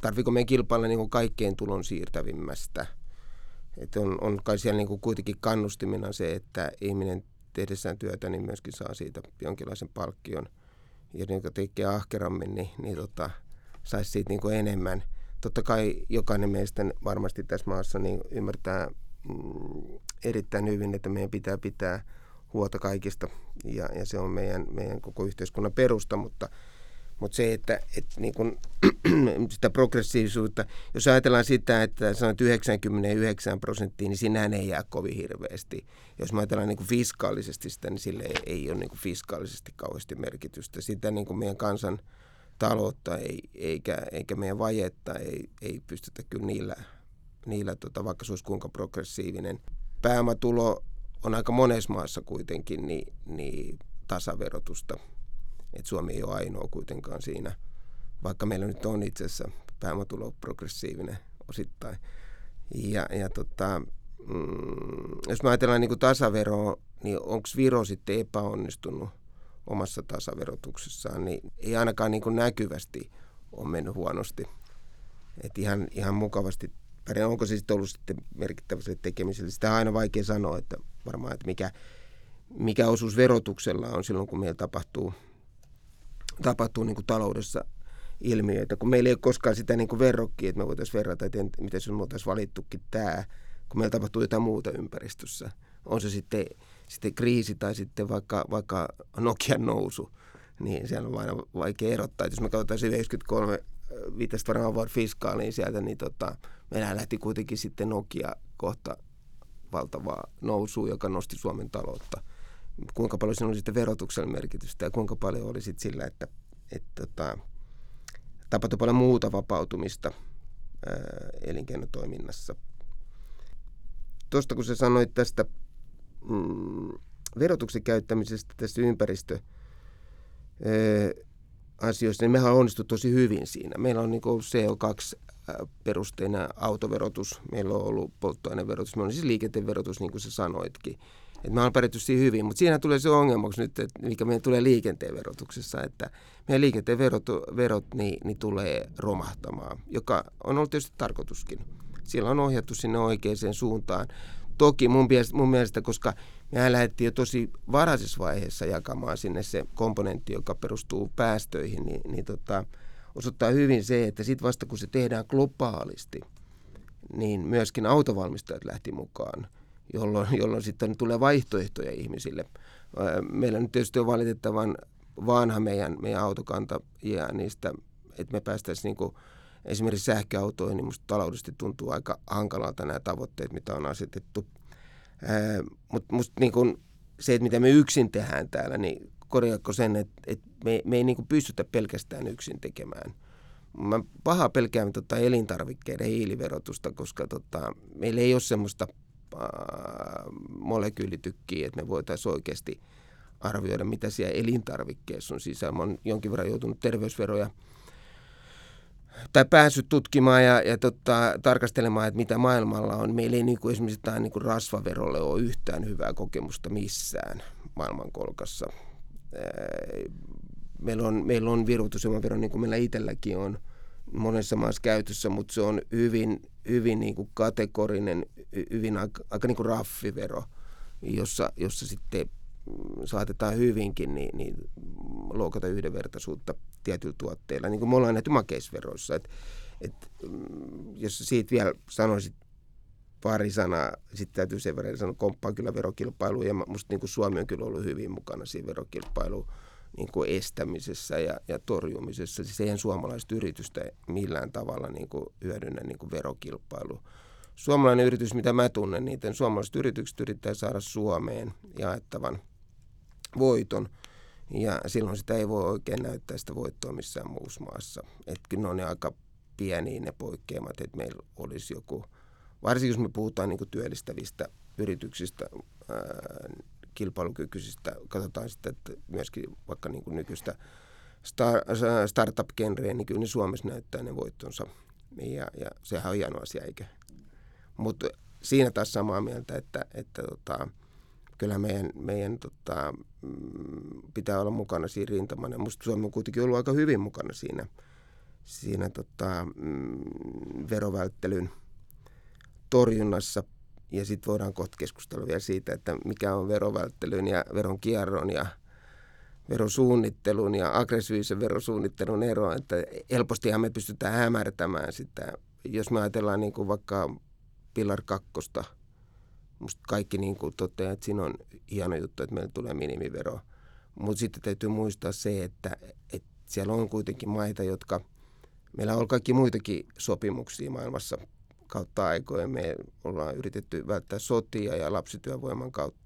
Speaker 1: tarviiko meidän kilpailla niin kuin kaikkein tulon siirtävimmästä. Et on, on kai siellä niin kuin kuitenkin kannustimena se, että ihminen tehdessään työtä niin myöskin saa siitä jonkinlaisen palkkion. Ja niin kuin tekee ahkerammin, niin, niin tota, saisi siitä niin kuin enemmän. Totta kai jokainen meistä varmasti tässä maassa niin ymmärtää mm, erittäin hyvin, että meidän pitää pitää huolta kaikista ja, ja se on meidän, meidän koko yhteiskunnan perusta, mutta, mutta se, että, että niin kun, [CLEARS THROAT] sitä progressiivisuutta, jos ajatellaan sitä, että sanoit 99 prosenttia, niin sinähän ei jää kovin hirveästi. Jos me ajatellaan niin fiskaalisesti sitä, niin sille ei, ei ole niin fiskaalisesti kauheasti merkitystä. Sitä niin kuin meidän kansan taloutta ei, eikä, eikä meidän vajetta ei, ei pystytä kyllä niillä, niillä tota, vaikka se olisi kuinka progressiivinen. Pääomatulo on aika monessa maassa kuitenkin niin, niin tasaverotusta. Et Suomi ei ole ainoa kuitenkaan siinä, vaikka meillä nyt on itse asiassa pääomatulo progressiivinen osittain. Ja, ja tota, mm, jos me ajatellaan niin tasaveroa, niin onko Viro sitten epäonnistunut omassa tasaverotuksessaan, niin ei ainakaan niin kuin näkyvästi ole mennyt huonosti. Et ihan, ihan mukavasti. Onko se sitten ollut sitten merkittävästi tekemiselle? Sitä on aina vaikea sanoa, että varmaan, että mikä, mikä osuus verotuksella on silloin, kun meillä tapahtuu, tapahtuu niin kuin taloudessa ilmiöitä, kun meillä ei ole koskaan sitä niin verrokkia, että me voitaisiin verrata, että miten se me oltaisiin valittukin tämä, kun meillä tapahtuu jotain muuta ympäristössä. On se sitten, sitten kriisi tai sitten vaikka, vaikka Nokian nousu, niin siellä on aina vaikea erottaa. Jos me katsotaan 93 viittasit varmaan vaan fiskaaliin sieltä, niin tota, meillä lähti kuitenkin sitten Nokia kohta valtavaa nousua, joka nosti Suomen taloutta. Kuinka paljon siinä oli sitten verotuksen merkitystä ja kuinka paljon oli sitten sillä, että, että tota, tapahtui paljon muuta vapautumista ää, elinkeinotoiminnassa. Tuosta kun sä sanoit tästä mm, verotuksen käyttämisestä tässä ympäristö ää, asioissa, niin mehän on onnistu tosi hyvin siinä. Meillä on niin ollut CO2-perusteinen autoverotus, meillä on ollut polttoaineverotus, meillä on siis liikenteenverotus, niin kuin sä sanoitkin. Et me ollaan pärjätty hyvin, mutta siinä tulee se ongelmaksi nyt, että mikä meidän tulee liikenteen verotuksessa, että meidän liikenteen verot, verot niin, niin tulee romahtamaan, joka on ollut tietysti tarkoituskin. Siellä on ohjattu sinne oikeaan suuntaan. Toki mun mun mielestä koska mehän lähdettiin jo tosi varhaisessa vaiheessa jakamaan sinne se komponentti, joka perustuu päästöihin, niin, niin tota, osoittaa hyvin se, että sitten vasta kun se tehdään globaalisti, niin myöskin autovalmistajat lähti mukaan, jolloin, jolloin sitten tulee vaihtoehtoja ihmisille. Meillä nyt tietysti on valitettavan vanha meidän, meidän autokanta ja niistä, että me päästäisiin niin esimerkiksi sähköautoihin, niin minusta taloudellisesti tuntuu aika hankalalta nämä tavoitteet, mitä on asetettu. Mutta minusta niin se, että mitä me yksin tehdään täällä, niin korjaako sen, että, että me, me ei niin pystytä pelkästään yksin tekemään. Mä pahaa pelkään tota elintarvikkeiden hiiliverotusta, koska tota, meillä ei ole semmoista molekyylitykkiä, että me voitaisiin oikeasti arvioida, mitä siellä elintarvikkeessa on sisällä. Mä jonkin verran joutunut terveysveroja – tai päässyt tutkimaan ja, ja tota, tarkastelemaan, että mitä maailmalla on. Meillä ei niin kuin esimerkiksi tämä niin kuin rasvaverolle ole yhtään hyvää kokemusta missään maailmankolkassa. Meillä on, meillä on virvoitusjuomavero, niin kuin meillä itselläkin on monessa maassa käytössä, mutta se on hyvin, hyvin niin kuin kategorinen, hyvin aika, aika niin kuin raffivero, jossa, jossa sitten saatetaan hyvinkin niin, niin loukata yhdenvertaisuutta tietyillä tuotteilla, niin kuin me ollaan nähty makeisveroissa. Et, et, mm, jos siitä vielä sanoisit pari sanaa, sitten täytyy sen verran sanoa, komppaan kyllä verokilpailuun, ja musta niin kuin Suomi on kyllä ollut hyvin mukana siinä verokilpailuun niin kuin estämisessä ja, ja torjumisessa. Siis eihän suomalaiset yritystä millään tavalla niin kuin hyödynnä niin kuin verokilpailu. Suomalainen yritys, mitä mä tunnen, niiden suomalaiset yritykset yrittää saada Suomeen jaettavan voiton – Ja silloin sitä ei voi oikein näyttää sitä voittoa missään muussa maassa. Että ne on aika pieniä ne poikkeamat, että meillä olisi joku, varsinkin jos me puhutaan niin työllistävistä yrityksistä, ää, kilpailukykyisistä, katsotaan sitten, että myöskin vaikka niin kuin nykyistä star, startup-genreä, niin kyllä ne Suomessa näyttää ne voittonsa. Ja, ja sehän on hieno asia, eikä. Mutta siinä taas samaa mieltä, että, että tota, kyllä meidän, meidän tota, mm, pitää olla mukana siinä rintamana. Minusta Suomi on kuitenkin ollut aika hyvin mukana siinä, siinä tota, mm, verovälttelyn torjunnassa. Ja sitten voidaan kohta keskustella vielä siitä, että mikä on verovälttelyn ja veronkierron ja verosuunnittelun ja aggressiivisen verosuunnittelun ero. Että helpostihan me pystytään hämärtämään sitä. Jos me ajatellaan niin kuin vaikka Pilar kakkosta – musta kaikki niin kuin toteaa, että siinä on hieno juttu, että meillä tulee minimivero. Mutta sitten täytyy muistaa se, että, että siellä on kuitenkin maita, jotka, meillä on kaikki muitakin sopimuksia maailmassa kautta aikojen. Me ollaan yritetty välttää sotia ja lapsityövoiman kautta,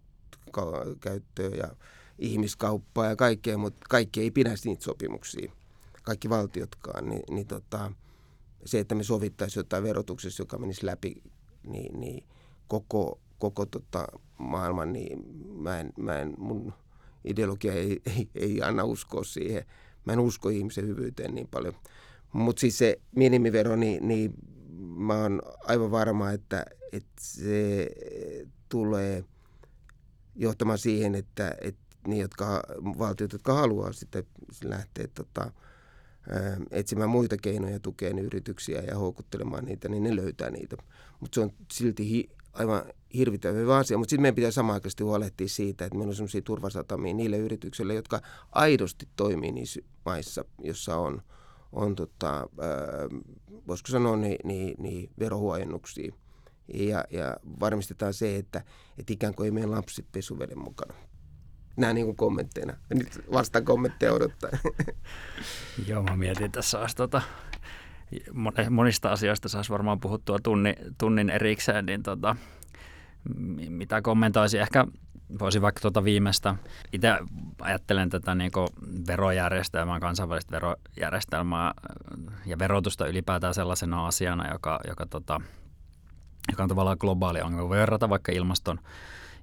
Speaker 1: käyttöä ja ihmiskauppaa ja kaikkea, mutta kaikki ei pidä niitä sopimuksia, kaikki valtiotkaan, niin, niin tota, se, että me sovittaisiin jotain verotuksessa, joka menisi läpi, niin, niin koko koko tota maailman, niin mä en, mä en, mun ideologia ei, ei, ei anna uskoa siihen. Mä en usko ihmisen hyvyyteen niin paljon. Mutta siis se minimivero, niin, niin mä oon aivan varma, että, että se tulee johtamaan siihen, että, että niin, jotka, valtiot, jotka haluaa sitten lähteä tota, etsimään muita keinoja tukea yrityksiä ja houkuttelemaan niitä, niin ne löytää niitä. Mutta se on silti hi, aivan hirvittävän hyvä asia, mutta sitten meidän pitää samanaikaisesti huolehtia siitä, että meillä on sellaisia turvasatamia niille yrityksille, jotka aidosti toimii niissä maissa, jossa on, on tota, voisiko sanoa, niin, niin, niin verohuojennuksia. Ja, ja varmistetaan se, että, että ikään kuin ei meidän lapsi pesuveden mukana. Nämä niin kuin kommentteina. Nyt vasta kommentteja odottaa. [LAUGHS]
Speaker 2: Joo, mä mietin tässä olisi tota, monista asioista saisi varmaan puhuttua tunni, tunnin erikseen, niin tota, mitä kommentoisi ehkä voisi vaikka tuota viimeistä. Itse ajattelen tätä niin verojärjestelmää, kansainvälistä verojärjestelmää ja verotusta ylipäätään sellaisena asiana, joka, joka, tota, joka on tavallaan globaali ongelma. Voi verrata vaikka ilmaston,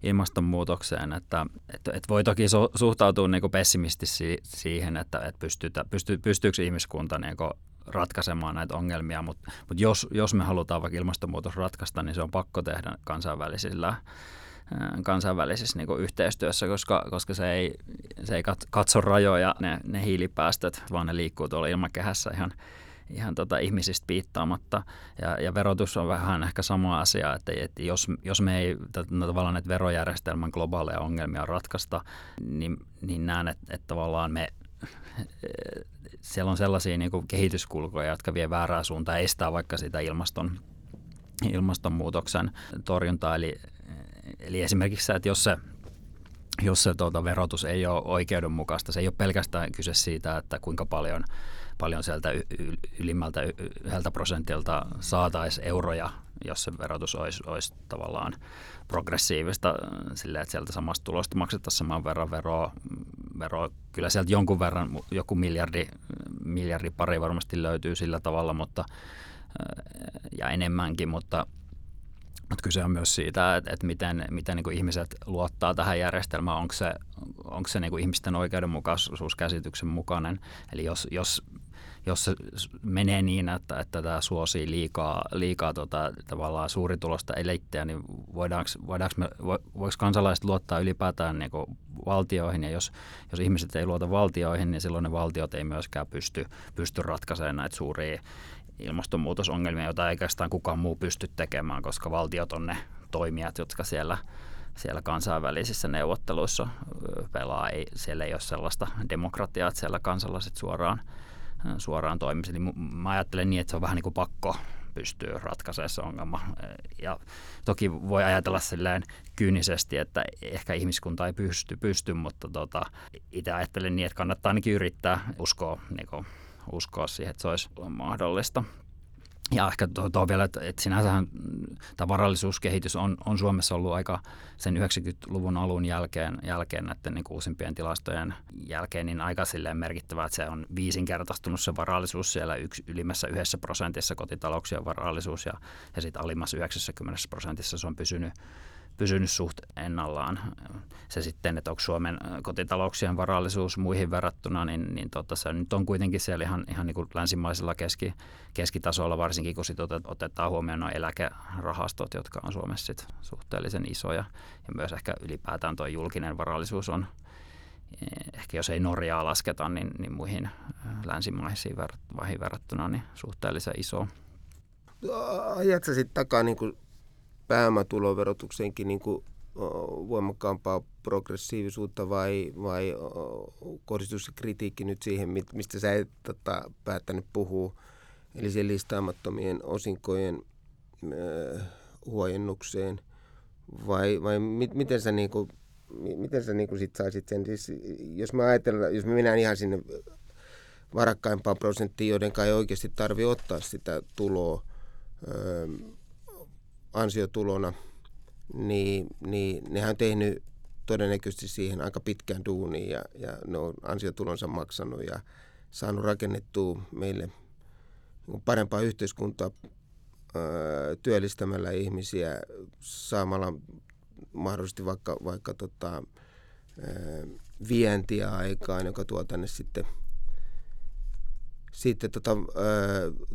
Speaker 2: ilmastonmuutokseen, että, että, että voi toki su, suhtautua niin pessimistisesti siihen, että, että pystytä, pysty, pystyykö ihmiskunta niin ratkaisemaan näitä ongelmia, mutta, mutta jos, jos me halutaan vaikka ilmastonmuutos ratkaista, niin se on pakko tehdä kansainvälisillä kansainvälisessä niin yhteistyössä, koska, koska se, ei, se ei katso rajoja, ne, ne hiilipäästöt, vaan ne liikkuu tuolla ilmakehässä ihan, ihan tota ihmisistä piittaamatta. Ja, ja verotus on vähän ehkä sama asia, että, että jos, jos me ei no, tavallaan näitä verojärjestelmän globaaleja ongelmia ratkaista, niin, niin näen, että, että tavallaan me siellä on sellaisia niin kuin kehityskulkuja, jotka vie väärää suuntaan, estää vaikka sitä ilmaston, ilmastonmuutoksen torjuntaa. Eli, eli esimerkiksi että jos se jos se tuota, verotus ei ole oikeudenmukaista, se ei ole pelkästään kyse siitä, että kuinka paljon, paljon sieltä ylimmältä yhdeltä prosentilta saataisiin euroja, jos se verotus olisi, olisi tavallaan progressiivista sillä, että sieltä samasta tulosta maksettaisiin saman verran veroa, veroa. Kyllä sieltä jonkun verran, joku miljardi, miljardi pari varmasti löytyy sillä tavalla, mutta ja enemmänkin, mutta, mutta kyse on myös siitä, että, että miten, miten niin ihmiset luottaa tähän järjestelmään, onko se, onko se niin ihmisten oikeudenmukaisuuskäsityksen mukainen. Eli jos, jos jos se menee niin, että, että tämä suosii liikaa, liikaa tota, tavallaan suuritulosta eliittiä, niin voidaanko, voidaanko me, voiko kansalaiset luottaa ylipäätään niin valtioihin, ja jos, jos ihmiset ei luota valtioihin, niin silloin ne valtiot ei myöskään pysty, pysty ratkaisemaan näitä suuria ilmastonmuutosongelmia, joita ei oikeastaan kukaan muu pysty tekemään, koska valtiot on ne toimijat, jotka siellä siellä kansainvälisissä neuvotteluissa pelaa. Ei, siellä ei ole sellaista demokratiaa, että siellä kansalaiset suoraan suoraan toimisi. Eli mä ajattelen niin, että se on vähän niin kuin pakko pystyy ratkaisemaan se ongelma. Ja toki voi ajatella silleen kyynisesti, että ehkä ihmiskunta ei pysty, pysty mutta tota, itse ajattelen niin, että kannattaa ainakin yrittää uskoa, niin kuin, uskoa siihen, että se olisi mahdollista. ja ehkä tuo, vielä, että, että sinänsähän tämä varallisuuskehitys on, on Suomessa ollut aika sen 90-luvun alun jälkeen, jälkeen näiden niin uusimpien tilastojen jälkeen niin aika silleen merkittävää, että se on viisinkertaistunut se varallisuus siellä yksi, ylimmässä yhdessä prosentissa kotitalouksien varallisuus ja, ja sitten alimmassa 90 prosentissa se on pysynyt pysynyt suht ennallaan. Se sitten, että onko Suomen kotitalouksien varallisuus muihin verrattuna, niin, niin tota, se nyt on kuitenkin siellä ihan, ihan niin kuin länsimaisella keski, keskitasolla, varsinkin kun sit otetaan huomioon nuo eläkerahastot, jotka on Suomessa sit suhteellisen isoja. Ja myös ehkä ylipäätään tuo julkinen varallisuus on, eh, ehkä jos ei Norjaa lasketa, niin, niin muihin länsimaisiin verrattuna niin suhteellisen iso.
Speaker 1: Ajatko sitten takaa niin kuin pääomatuloverotukseenkin niin kuin voimakkaampaa progressiivisuutta vai, vai kohdistuu se kritiikki nyt siihen, mistä sä et tota, päättänyt puhua, eli sen listaamattomien osinkojen äh, huojennukseen, vai, vai mit, miten sä, niin kuin, miten sä niin kuin sit saisit sen, siis, jos mä ajatellaan, jos mä mennään ihan sinne varakkaimpaan prosenttiin, joiden ei oikeasti tarvitse ottaa sitä tuloa, ansiotulona, niin, niin nehän on tehnyt todennäköisesti siihen aika pitkään duunia ja, ja ne on ansiotulonsa maksanut ja saanut rakennettua meille parempaa yhteiskuntaa työllistämällä ihmisiä, saamalla mahdollisesti vaikka, vaikka tota, vientiä aikaan, joka tuo tänne sitten – sitten tota,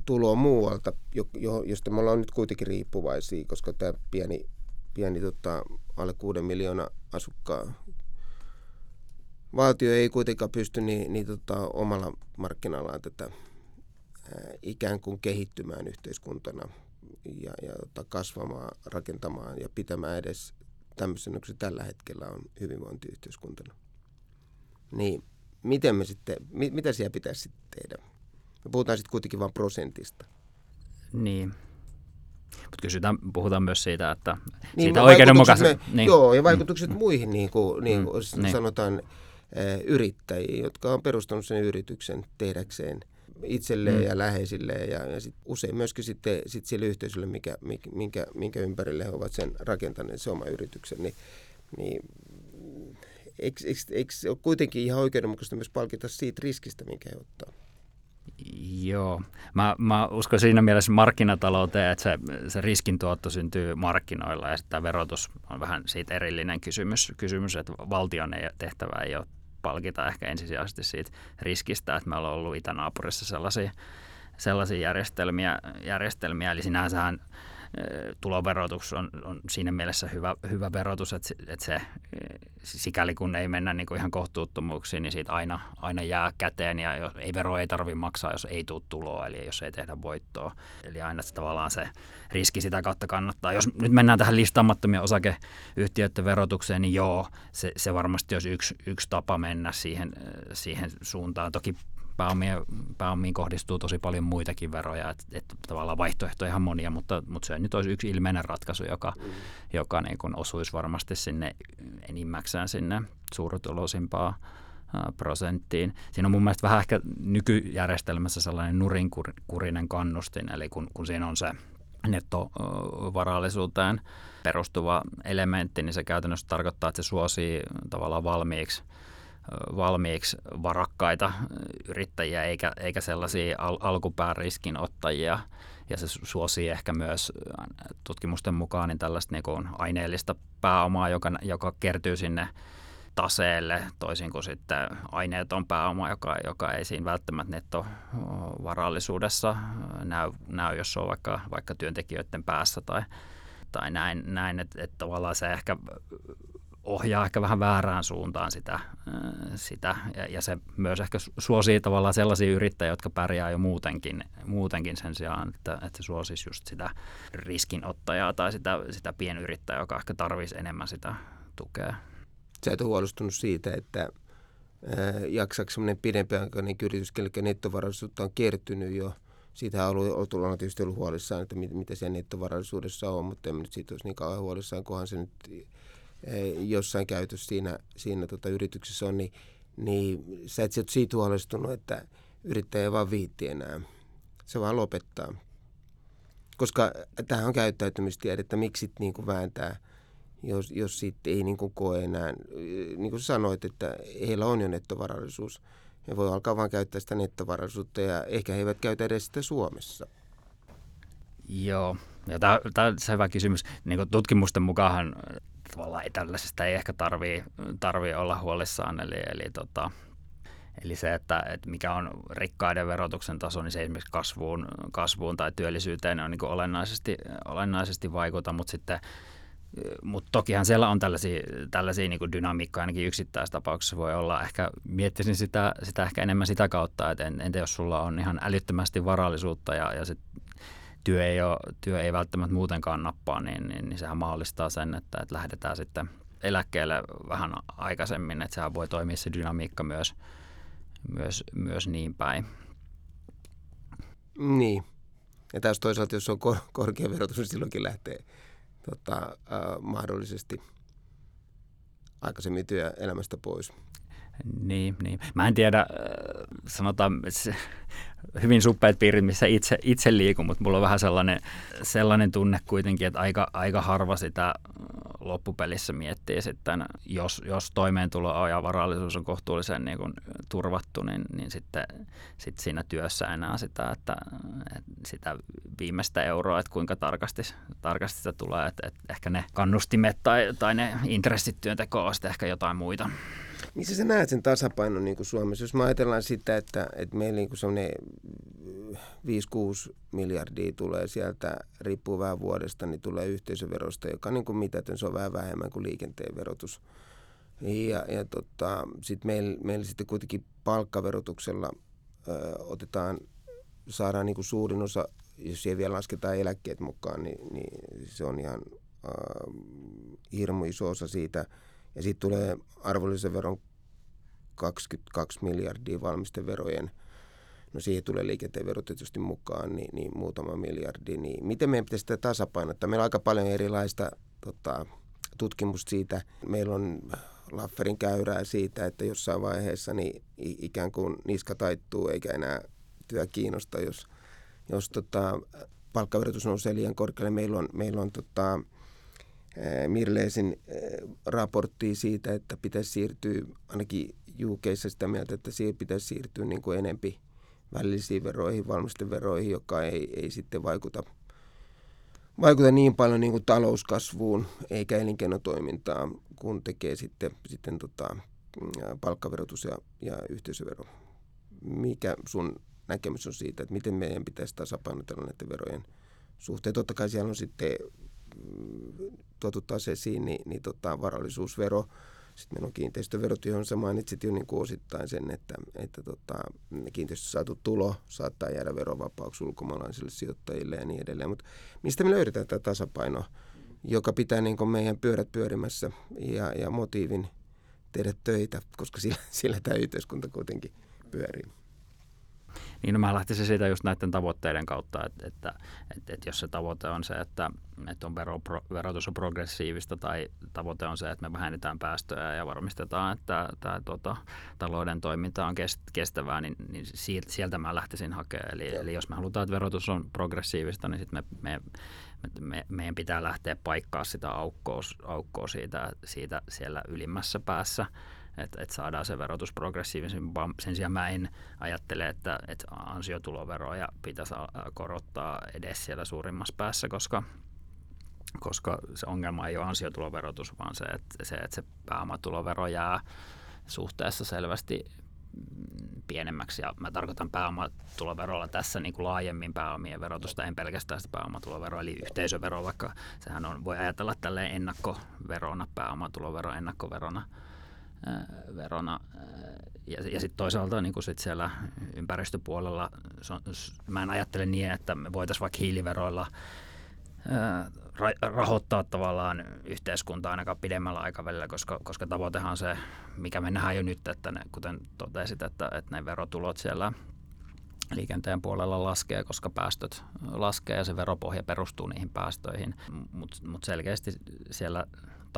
Speaker 1: tuloa muualta, jo, jo, josta me ollaan nyt kuitenkin riippuvaisia, koska tämä pieni, pieni tota, alle kuuden miljoonaa asukkaa valtio ei kuitenkaan pysty niin, niin tota, omalla markkinallaan tätä ää, ikään kuin kehittymään yhteiskuntana ja, ja tota, kasvamaan, rakentamaan ja pitämään edes tämmöisen, kun se tällä hetkellä on hyvinvointiyhteiskuntana. Niin miten me sitten, mit, mitä siellä pitäisi sitten tehdä? Me puhutaan sitten kuitenkin vain prosentista.
Speaker 2: Niin. Mutta kysytään, puhutaan myös siitä, että niin, siitä oikeudenmukaisesti.
Speaker 1: Niin. Joo, ja vaikutukset mm. muihin, niin kuin, niin kuin mm. niin. sanotaan, eh, yrittäjiä, jotka on perustanut sen yrityksen tehdäkseen itselleen mm. ja läheisilleen ja, ja sit usein myöskin sitten sit sille yhteisölle, mikä, minkä, minkä ympärille he ovat sen rakentaneet, se oma yrityksen, niin, niin eikö, eikö, eikö ole kuitenkin ihan oikeudenmukaista myös palkita siitä riskistä, minkä he ottaa?
Speaker 2: Joo, mä, mä uskon siinä mielessä markkinatalouteen, että se, se riskin tuotto syntyy markkinoilla ja sitten verotus on vähän siitä erillinen kysymys, kysymys että valtion ei, tehtävä ei ole palkita ehkä ensisijaisesti siitä riskistä, että me ollaan ollut itänaapurissa sellaisia, sellaisia järjestelmiä, järjestelmiä, eli sinänsähän tuloverotus on, on siinä mielessä hyvä, hyvä verotus, että, että se sikäli kun ei mennä niin kuin ihan kohtuuttomuuksiin, niin siitä aina, aina jää käteen ja jos, ei vero ei tarvitse maksaa, jos ei tule tuloa, eli jos ei tehdä voittoa. Eli aina se, tavallaan se riski sitä kautta kannattaa. Jos nyt mennään tähän listaamattomien osakeyhtiöiden verotukseen, niin joo, se, se varmasti olisi yksi, yksi tapa mennä siihen, siihen suuntaan. Toki pääomien, pääomiin kohdistuu tosi paljon muitakin veroja, että et, tavallaan vaihtoehtoja ihan monia, mutta, mutta se nyt olisi yksi ilmeinen ratkaisu, joka, mm. joka niin kuin osuisi varmasti sinne enimmäkseen sinne suurutuloisimpaa prosenttiin. Siinä on mun mielestä vähän ehkä nykyjärjestelmässä sellainen nurinkurinen kannustin, eli kun, kun siinä on se nettovarallisuuteen perustuva elementti, niin se käytännössä tarkoittaa, että se suosii tavallaan valmiiksi – valmiiksi varakkaita yrittäjiä eikä, eikä sellaisia al- alkupääriskinottajia. Ja se suosii ehkä myös tutkimusten mukaan niin tällaista niin kuin aineellista pääomaa, joka, joka kertyy sinne taseelle, toisin kuin sitten aineeton pääoma, joka, joka ei siinä välttämättä nettovarallisuudessa näy, näy jos on vaikka, vaikka työntekijöiden päässä tai, tai näin, näin että, että tavallaan se ehkä ohjaa ehkä vähän väärään suuntaan sitä, äh, sitä ja, ja se myös ehkä suosii tavallaan sellaisia yrittäjiä, jotka pärjää jo muutenkin, muutenkin sen sijaan, että, että se suosisi just sitä riskinottajaa tai sitä, sitä pienyrittäjää, joka ehkä tarvitsisi enemmän sitä tukea.
Speaker 1: Sä et huolestunut siitä, että äh, jaksaako semmoinen pidempiaikainen yritys, kenelle nettovarallisuutta on kertynyt jo, siitä on ollut, ollaan tietysti ollut huolissaan, että mit, mitä siellä nettovarallisuudessa on, mutta en nyt siitä olisi niin kauhean huolissaan, kunhan se nyt jossain käytössä siinä, siinä tota yrityksessä on, niin, niin sä et siitä huolestunut, että yrittäjä ei vaan viitti enää. Se vaan lopettaa. koska tähän on käyttäytymistiedettä, miksi niin kuin vääntää, jos, jos sitten ei niin kuin koe enää, niin kuin sanoit, että heillä on jo nettovarallisuus. He voi alkaa vain käyttää sitä nettovarallisuutta ja ehkä he eivät käytä edes sitä Suomessa.
Speaker 2: Joo, ja tämä, on hyvä kysymys. Niin tutkimusten mukaan tavallaan ei tällaisesta ei ehkä tarvii, tarvii olla huolissaan. Eli, eli, tota, eli se, että, että mikä on rikkaiden verotuksen taso, niin se esimerkiksi kasvuun, kasvuun tai työllisyyteen on niin olennaisesti, olennaisesti vaikuta, mutta sitten mutta tokihan siellä on tällaisia, tällaisia niin dynamiikkaa ainakin yksittäistapauksessa voi olla. Ehkä miettisin sitä, sitä ehkä enemmän sitä kautta, että entä jos sulla on ihan älyttömästi varallisuutta ja, ja sit työ ei, ole, työ ei välttämättä muutenkaan nappaa, niin, niin, niin sehän mahdollistaa sen, että, että lähdetään sitten eläkkeelle vähän aikaisemmin, että sehän voi toimia se dynamiikka myös, myös, myös niin päin.
Speaker 1: Niin. Ja taas toisaalta, jos on kor- korkea verotus, niin silloinkin lähtee tota, äh, mahdollisesti aikaisemmin työelämästä pois.
Speaker 2: Niin, niin. Mä en tiedä, sanotaan hyvin suppeat piirit, missä itse, itse liikun, mutta mulla on vähän sellainen, sellainen tunne kuitenkin, että aika, aika harva sitä loppupelissä miettii sitten, jos, jos toimeentulo ja varallisuus on kohtuullisen niin kuin turvattu, niin, niin sitten sit siinä työssä enää sitä, että, että sitä viimeistä euroa, että kuinka tarkasti, tarkasti sitä tulee, että, että ehkä ne kannustimet tai, tai ne intressit työntekoon on sitten ehkä jotain muita.
Speaker 1: Missä sä näet sen tasapainon niin kuin Suomessa? Jos me ajatellaan sitä, että, että meillä niin kuin 5-6 miljardia tulee sieltä, riippuu vähän vuodesta, niin tulee yhteisöverosta, joka niin kuin mitätön, se on vähän vähemmän kuin liikenteen verotus. Ja, ja tota, sitten meillä, meillä sitten kuitenkin palkkaverotuksella ö, otetaan, saadaan niin kuin suurin osa, jos siihen vielä lasketaan eläkkeet mukaan, niin, niin se on ihan ö, hirmu iso osa siitä. Ja sitten tulee arvonlisäveron 22 miljardia valmisteverojen, no siihen tulee liikenteen vero tietysti mukaan, niin, niin muutama miljardi. Niin miten meidän pitäisi sitä tasapainottaa? Meillä on aika paljon erilaista tota, tutkimusta siitä. Meillä on Lafferin käyrää siitä, että jossain vaiheessa niin ikään kuin niska taittuu eikä enää työ kiinnosta, jos, jos tota, palkkaverotus nousee liian korkealle. Meillä on, meillä on tota, Mirleesin raporttia siitä, että pitäisi siirtyä ainakin UKissa sitä mieltä, että siihen pitäisi siirtyä niin kuin enempi välillisiin veroihin, valmisteveroihin, joka ei, ei sitten vaikuta, vaikuta niin paljon niin kuin talouskasvuun eikä elinkeinotoimintaan, kun tekee sitten, sitten tota, palkkaverotus ja, ja yhteisövero. Mikä sun näkemys on siitä, että miten meidän pitäisi tasapainotella näiden verojen suhteen? Totta kai siellä on sitten mm, tuotu esiin niin, niin tota, varallisuusvero, sitten meillä on kiinteistöverot, johon sä mainitsit jo niin kuin osittain sen, että, että tota, kiinteistössä saatu tulo saattaa jäädä verovapaaksi ulkomaalaisille sijoittajille ja niin edelleen. Mutta mistä me löydetään tämä tasapaino, joka pitää niin kuin meidän pyörät pyörimässä ja, ja motiivin tehdä töitä, koska sillä, sillä tämä yhteiskunta kuitenkin pyörii.
Speaker 2: Niin no mä lähtisin siitä just näiden tavoitteiden kautta, että, että, että, että jos se tavoite on se, että, että on vero, verotus on progressiivista tai tavoite on se, että me vähennetään päästöjä ja varmistetaan, että tämä tuota, talouden toiminta on kestävää, niin, niin sieltä mä lähtisin hakemaan. Eli, eli jos me halutaan, että verotus on progressiivista, niin sitten me, me, me, meidän pitää lähteä paikkaa sitä aukkoa, aukkoa siitä, siitä siellä ylimmässä päässä – että et saadaan se verotus progressiivisen. Sen sijaan mä en ajattele, että, että ansiotuloveroja pitäisi korottaa edes siellä suurimmassa päässä, koska, koska se ongelma ei ole ansiotuloverotus, vaan se, että se, että se pääomatulovero jää suhteessa selvästi pienemmäksi. Ja mä tarkoitan pääomatuloverolla tässä niin kuin laajemmin pääomien verotusta, en pelkästään sitä pääomatuloveroa, eli yhteisövero, vaikka sehän on, voi ajatella tälleen ennakkoverona, pääomatulovero ennakkoverona – verona. Ja, ja sitten toisaalta niin sit siellä ympäristöpuolella, mä en ajattele niin, että me voitaisiin vaikka hiiliveroilla rahoittaa tavallaan yhteiskuntaa ainakaan pidemmällä aikavälillä, koska, koska tavoitehan on se, mikä me nähdään jo nyt, että ne, kuten totesit, että, että ne verotulot siellä liikenteen puolella laskee, koska päästöt laskee ja se veropohja perustuu niihin päästöihin. Mutta mut selkeästi siellä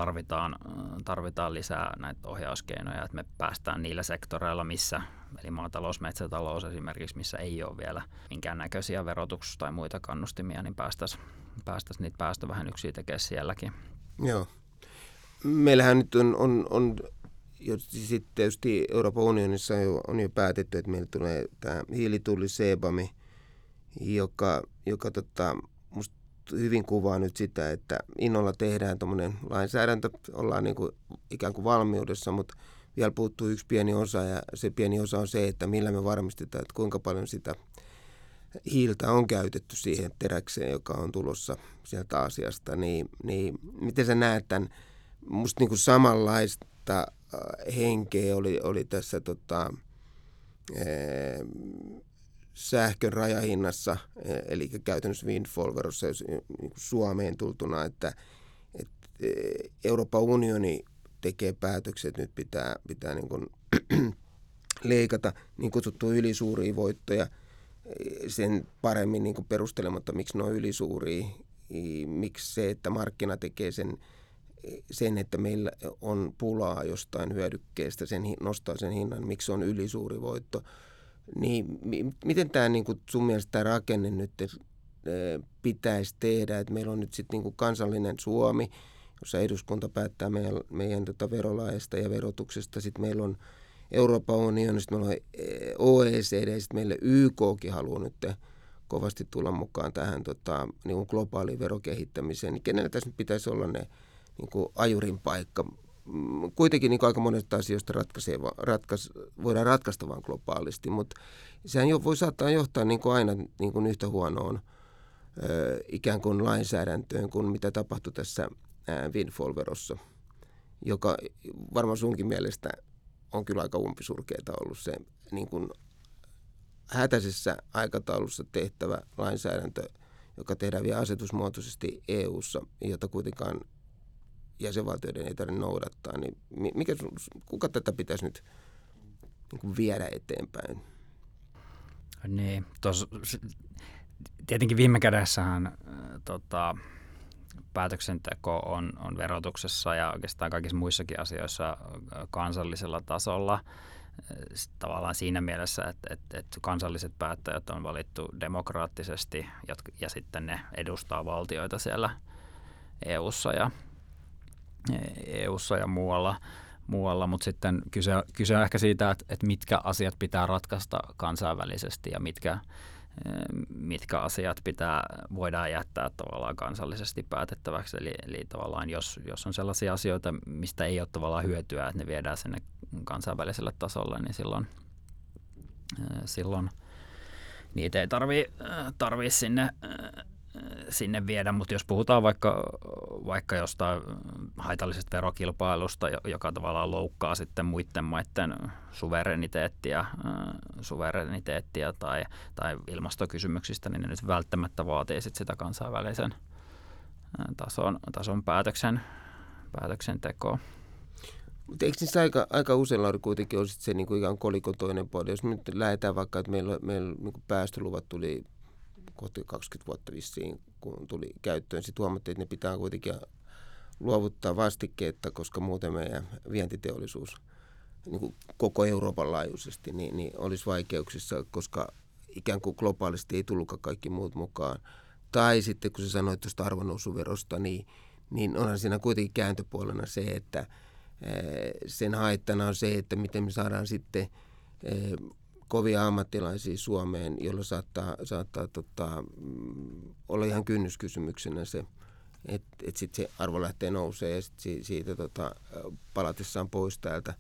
Speaker 2: tarvitaan, tarvitaan lisää näitä ohjauskeinoja, että me päästään niillä sektoreilla, missä, eli maatalous, metsätalous esimerkiksi, missä ei ole vielä minkäännäköisiä verotus- tai muita kannustimia, niin päästäisiin päästäisi niitä päästövähennyksiä tekemään sielläkin.
Speaker 1: Joo. Meillähän nyt on, on, on jo sitten tietysti Euroopan unionissa on jo, on jo päätetty, että meillä tulee tämä hiilitulli Sebami, joka, joka tota, hyvin kuvaa nyt sitä, että innolla tehdään tuommoinen lainsäädäntö, ollaan niin kuin ikään kuin valmiudessa, mutta vielä puuttuu yksi pieni osa ja se pieni osa on se, että millä me varmistetaan, että kuinka paljon sitä hiiltä on käytetty siihen teräkseen, joka on tulossa sieltä asiasta, niin, niin miten sä näet tämän, musta niin kuin samanlaista äh, henkeä oli, oli tässä tota, sähkön rajahinnassa, e, eli käytännössä windfall-verossa niin Suomeen tultuna, että, että e, Euroopan unioni tekee päätökset, nyt pitää, pitää niin kuin [CLEARS THROAT] leikata niin kutsuttuja ylisuuria voittoja e, sen paremmin niin kuin perustelematta, miksi ne on ylisuuria, miksi se, että markkina tekee sen, sen, että meillä on pulaa jostain hyödykkeestä, sen, nostaa sen hinnan, miksi se on ylisuuri voitto – niin miten tämä niin kuin sun mielestä tämä rakenne nyt pitäisi tehdä, että meillä on nyt sitten niin kansallinen Suomi, jossa eduskunta päättää meidän, meidän tota verolaista ja verotuksesta. Sitten meillä on Euroopan unioni, sitten meillä on OECD, sitten meille YKkin haluaa nyt kovasti tulla mukaan tähän tota, niin globaaliin verokehittämiseen. Niin kenellä tässä nyt pitäisi olla ne niin ajurin paikka kuitenkin niin aika monesta asioista ratkais, voidaan ratkaista vain globaalisti, mutta sehän jo, voi saattaa johtaa niin kuin aina niin kuin yhtä huonoon ö, ikään kuin lainsäädäntöön kuin mitä tapahtui tässä windfall-verossa, joka varmaan sunkin mielestä on kyllä aika umpisurkeita ollut se niin kuin hätäisessä aikataulussa tehtävä lainsäädäntö, joka tehdään vielä asetusmuotoisesti EU-ssa, jota kuitenkaan jäsenvaltioiden ei tarvitse noudattaa, niin mikä, kuka tätä pitäisi nyt niin kuin viedä eteenpäin?
Speaker 2: Niin, tos, tietenkin viime kädessähän äh, tota, päätöksenteko on, on verotuksessa ja oikeastaan kaikissa muissakin asioissa äh, kansallisella tasolla. Äh, tavallaan siinä mielessä, että, että, että kansalliset päättäjät on valittu demokraattisesti ja sitten ne edustaa valtioita siellä EU:ssa ja EU-ssa ja muualla, muualla mutta sitten kyse, kyse on ehkä siitä, että, että mitkä asiat pitää ratkaista kansainvälisesti ja mitkä, mitkä asiat pitää, voidaan jättää tavallaan kansallisesti päätettäväksi. Eli, eli tavallaan jos, jos on sellaisia asioita, mistä ei ole tavallaan hyötyä, että ne viedään sinne kansainväliselle tasolle, niin silloin, silloin niitä ei tarvii sinne sinne viedä, mutta jos puhutaan vaikka, vaikka jostain haitallisesta verokilpailusta, joka tavallaan loukkaa sitten muiden maiden suvereniteettia, suvereniteettia tai, tai ilmastokysymyksistä, niin ne nyt välttämättä vaatii sit sitä kansainvälisen tason, tason päätöksen, päätöksentekoa.
Speaker 1: Mutta eikö niissä aika, aika usein, Lauri, kuitenkin on se niin kuin ikään kolikon toinen puoli? Jos nyt lähdetään vaikka, että meillä, meillä niin päästöluvat tuli kohti 20 vuotta vissiin, kun tuli käyttöön. Sitten huomattiin, että ne pitää kuitenkin luovuttaa vastikkeetta, koska muuten meidän vientiteollisuus niin kuin koko Euroopan laajuisesti niin, niin olisi vaikeuksissa, koska ikään kuin globaalisti ei tullutkaan kaikki muut mukaan. Tai sitten kun sä sanoit tuosta arvonnousuverosta, niin, niin onhan siinä kuitenkin kääntöpuolena se, että eh, sen haittana on se, että miten me saadaan sitten eh, kovia ammattilaisia Suomeen, jolla saattaa, saattaa tota, mm, olla ihan kynnyskysymyksenä se, että et sitten se arvo lähtee nousee ja sit siitä tota, palatessaan pois täältä,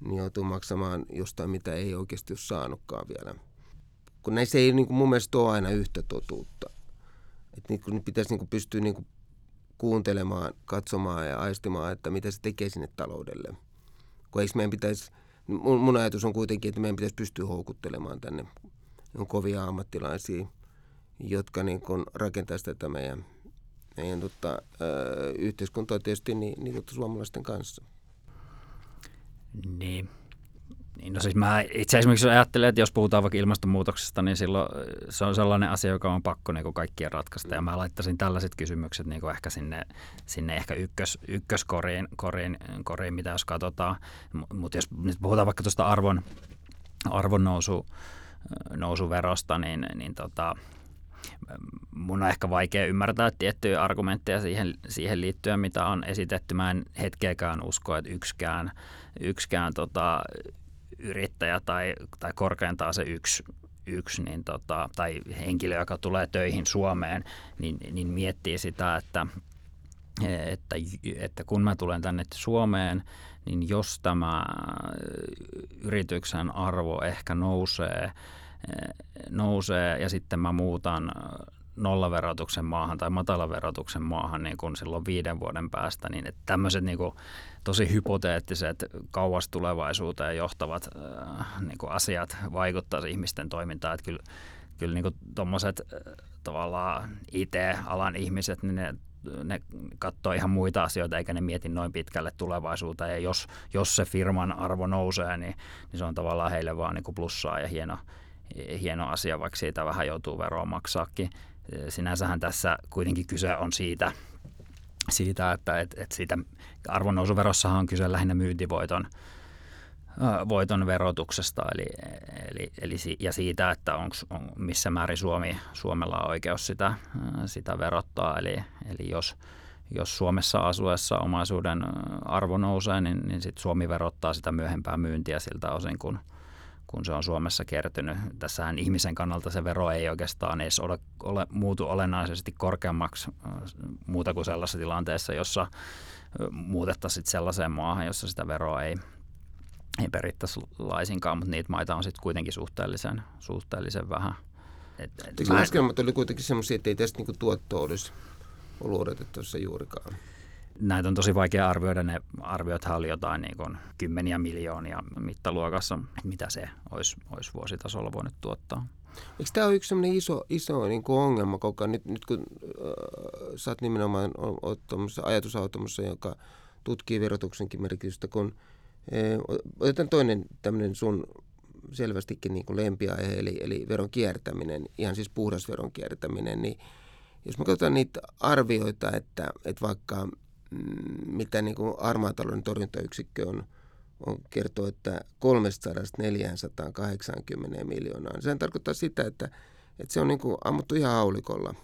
Speaker 1: niin joutuu maksamaan jostain, mitä ei oikeasti ole saanutkaan vielä. Kun näissä ei niin kuin mun mielestä ole aina yhtä totuutta. Et niin kuin, pitäisi niin kuin pystyä niin kuin kuuntelemaan, katsomaan ja aistimaan, että mitä se tekee sinne taloudelle. Kun eikö meidän pitäisi mun, mun ajatus on kuitenkin, että meidän pitäisi pystyä houkuttelemaan tänne on kovia ammattilaisia, jotka niin kun rakentaisi tätä meidän, meidän tota, ö, yhteiskuntaa tietysti niin, niin tota suomalaisten kanssa.
Speaker 2: Niin, Niin, no siis mä itse esimerkiksi ajattelen, että jos puhutaan vaikka ilmastonmuutoksesta, niin silloin se on sellainen asia, joka on pakko niin kuin kaikkien ratkaista. Ja mä laittaisin tällaiset kysymykset niin kuin ehkä sinne, sinne ehkä ykkös, ykköskoriin, koriin, koriin, mitä jos katsotaan. Mutta jos nyt puhutaan vaikka tuosta arvon, arvon nousu, nousuverosta, niin, niin tota, mun on ehkä vaikea ymmärtää tiettyjä argumentteja siihen, siihen liittyen, mitä on esitetty. Mä en hetkeäkään usko, että yksikään, yksikään tota, yrittäjä tai, tai korkeintaan se yksi, yksi niin tota, tai henkilö, joka tulee töihin Suomeen, niin, niin miettii sitä, että, että, että kun mä tulen tänne Suomeen, niin jos tämä yrityksen arvo ehkä nousee, nousee ja sitten mä muutan nollaverotuksen maahan tai matalaverotuksen maahan niin kuin silloin viiden vuoden päästä, niin että tämmöiset niin kuin tosi hypoteettiset kauas tulevaisuuteen johtavat äh, niin kuin asiat vaikuttaa ihmisten toimintaan. Että kyllä, kyllä niin tuommoiset äh, tavallaan IT-alan ihmiset, niin ne ne katsoo ihan muita asioita eikä ne mieti noin pitkälle tulevaisuuteen. Ja jos, jos se firman arvo nousee, niin, niin se on tavallaan heille vaan niin kuin plussaa ja hieno, hieno asia, vaikka siitä vähän joutuu veroa maksaakin. Sinänsähän tässä kuitenkin kyse on siitä, siitä että et, et siitä arvonnousuverossahan on kyse lähinnä myyntivoiton voiton verotuksesta eli, eli, eli, ja siitä, että onks, on, missä määrin Suomi, Suomella on oikeus sitä, sitä verottaa. Eli, eli jos, jos Suomessa asuessa omaisuuden arvo nousee, niin, niin sit Suomi verottaa sitä myöhempää myyntiä siltä osin, kun, kun se on Suomessa kertynyt. Tässähän ihmisen kannalta se vero ei oikeastaan edes ole, ole muutu olennaisesti korkeammaksi muuta kuin sellaisessa tilanteessa, jossa muutettaisiin sellaiseen maahan, jossa sitä veroa ei, ei perittäisi laisinkaan, mutta niitä maita on sitten kuitenkin suhteellisen, suhteellisen vähän.
Speaker 1: Et, et Eikö mä... laskelmat oli kuitenkin sellaisia, että ei tästä niinku tuotto olisi ollut odotettavissa juurikaan?
Speaker 2: Näitä on tosi vaikea arvioida. Ne arviothan oli jotain niin kuin kymmeniä miljoonia mittaluokassa, mitä se olisi, olisi vuositasolla voinut tuottaa.
Speaker 1: Eikö tämä ole yksi iso, iso niin kuin ongelma koko? Nyt, nyt kun äh, sä oot nimenomaan ajatusautomassa, joka tutkii verotuksenkin merkitystä, kun äh, otetaan toinen tämmöinen sun selvästikin niin kuin lempiaihe, eli, eli veron kiertäminen, ihan siis puhdas veron kiertäminen, niin jos me katsotaan niitä arvioita, että, että vaikka mitä niin kuin armaatalouden torjuntayksikkö on, on kertoo, että 300-480 miljoonaa. Sehän tarkoittaa sitä, että, että se on niin kuin ammuttu ihan haulikolla.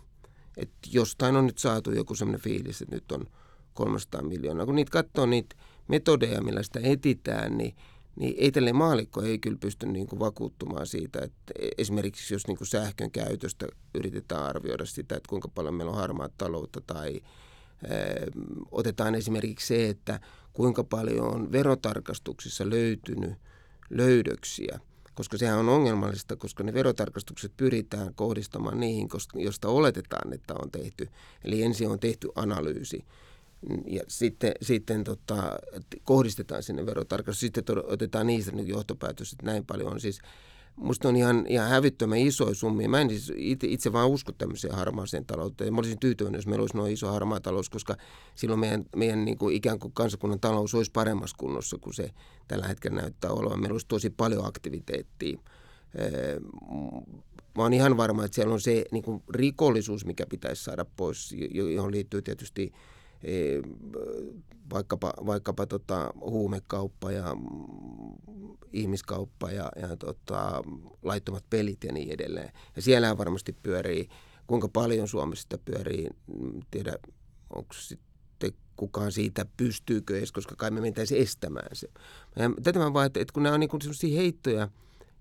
Speaker 1: Että jostain on nyt saatu joku sellainen fiilis, että nyt on 300 miljoonaa. Kun niitä katsoo niitä metodeja, millä sitä etitään, niin, niin ei tälle maalikko ei kyllä pysty niin kuin vakuuttumaan siitä, että esimerkiksi jos niin kuin sähkön käytöstä yritetään arvioida sitä, että kuinka paljon meillä on harmaat taloutta tai otetaan esimerkiksi se, että kuinka paljon on verotarkastuksissa löytynyt löydöksiä, koska sehän on ongelmallista, koska ne verotarkastukset pyritään kohdistamaan niihin, josta oletetaan, että on tehty. Eli ensin on tehty analyysi ja sitten, sitten tota, kohdistetaan sinne verotarkastus. Sitten otetaan niistä nyt johtopäätös, että näin paljon on siis Musta on ihan, ihan hävittömän isoja summia. Mä en siis itse, itse vaan usko tämmöiseen harmaaseen talouteen. Mä olisin tyytyväinen, jos meillä olisi noin iso harmaa talous, koska silloin meidän, meidän niin kuin ikään kuin kansakunnan talous olisi paremmassa kunnossa kuin se tällä hetkellä näyttää olevan. Meillä olisi tosi paljon aktiviteettia. Mä oon ihan varma, että siellä on se niin kuin rikollisuus, mikä pitäisi saada pois, johon liittyy tietysti vaikkapa, vaikkapa tota, huumekauppa ja ihmiskauppa ja, ja tota, laittomat pelit ja niin edelleen. Ja siellä varmasti pyörii, kuinka paljon Suomessa sitä pyörii, tiedä onko sitten kukaan siitä, pystyykö edes, koska kai me mentäisi estämään se. Ja tätä mä vaan, että, että kun nämä on niin sellaisia heittoja,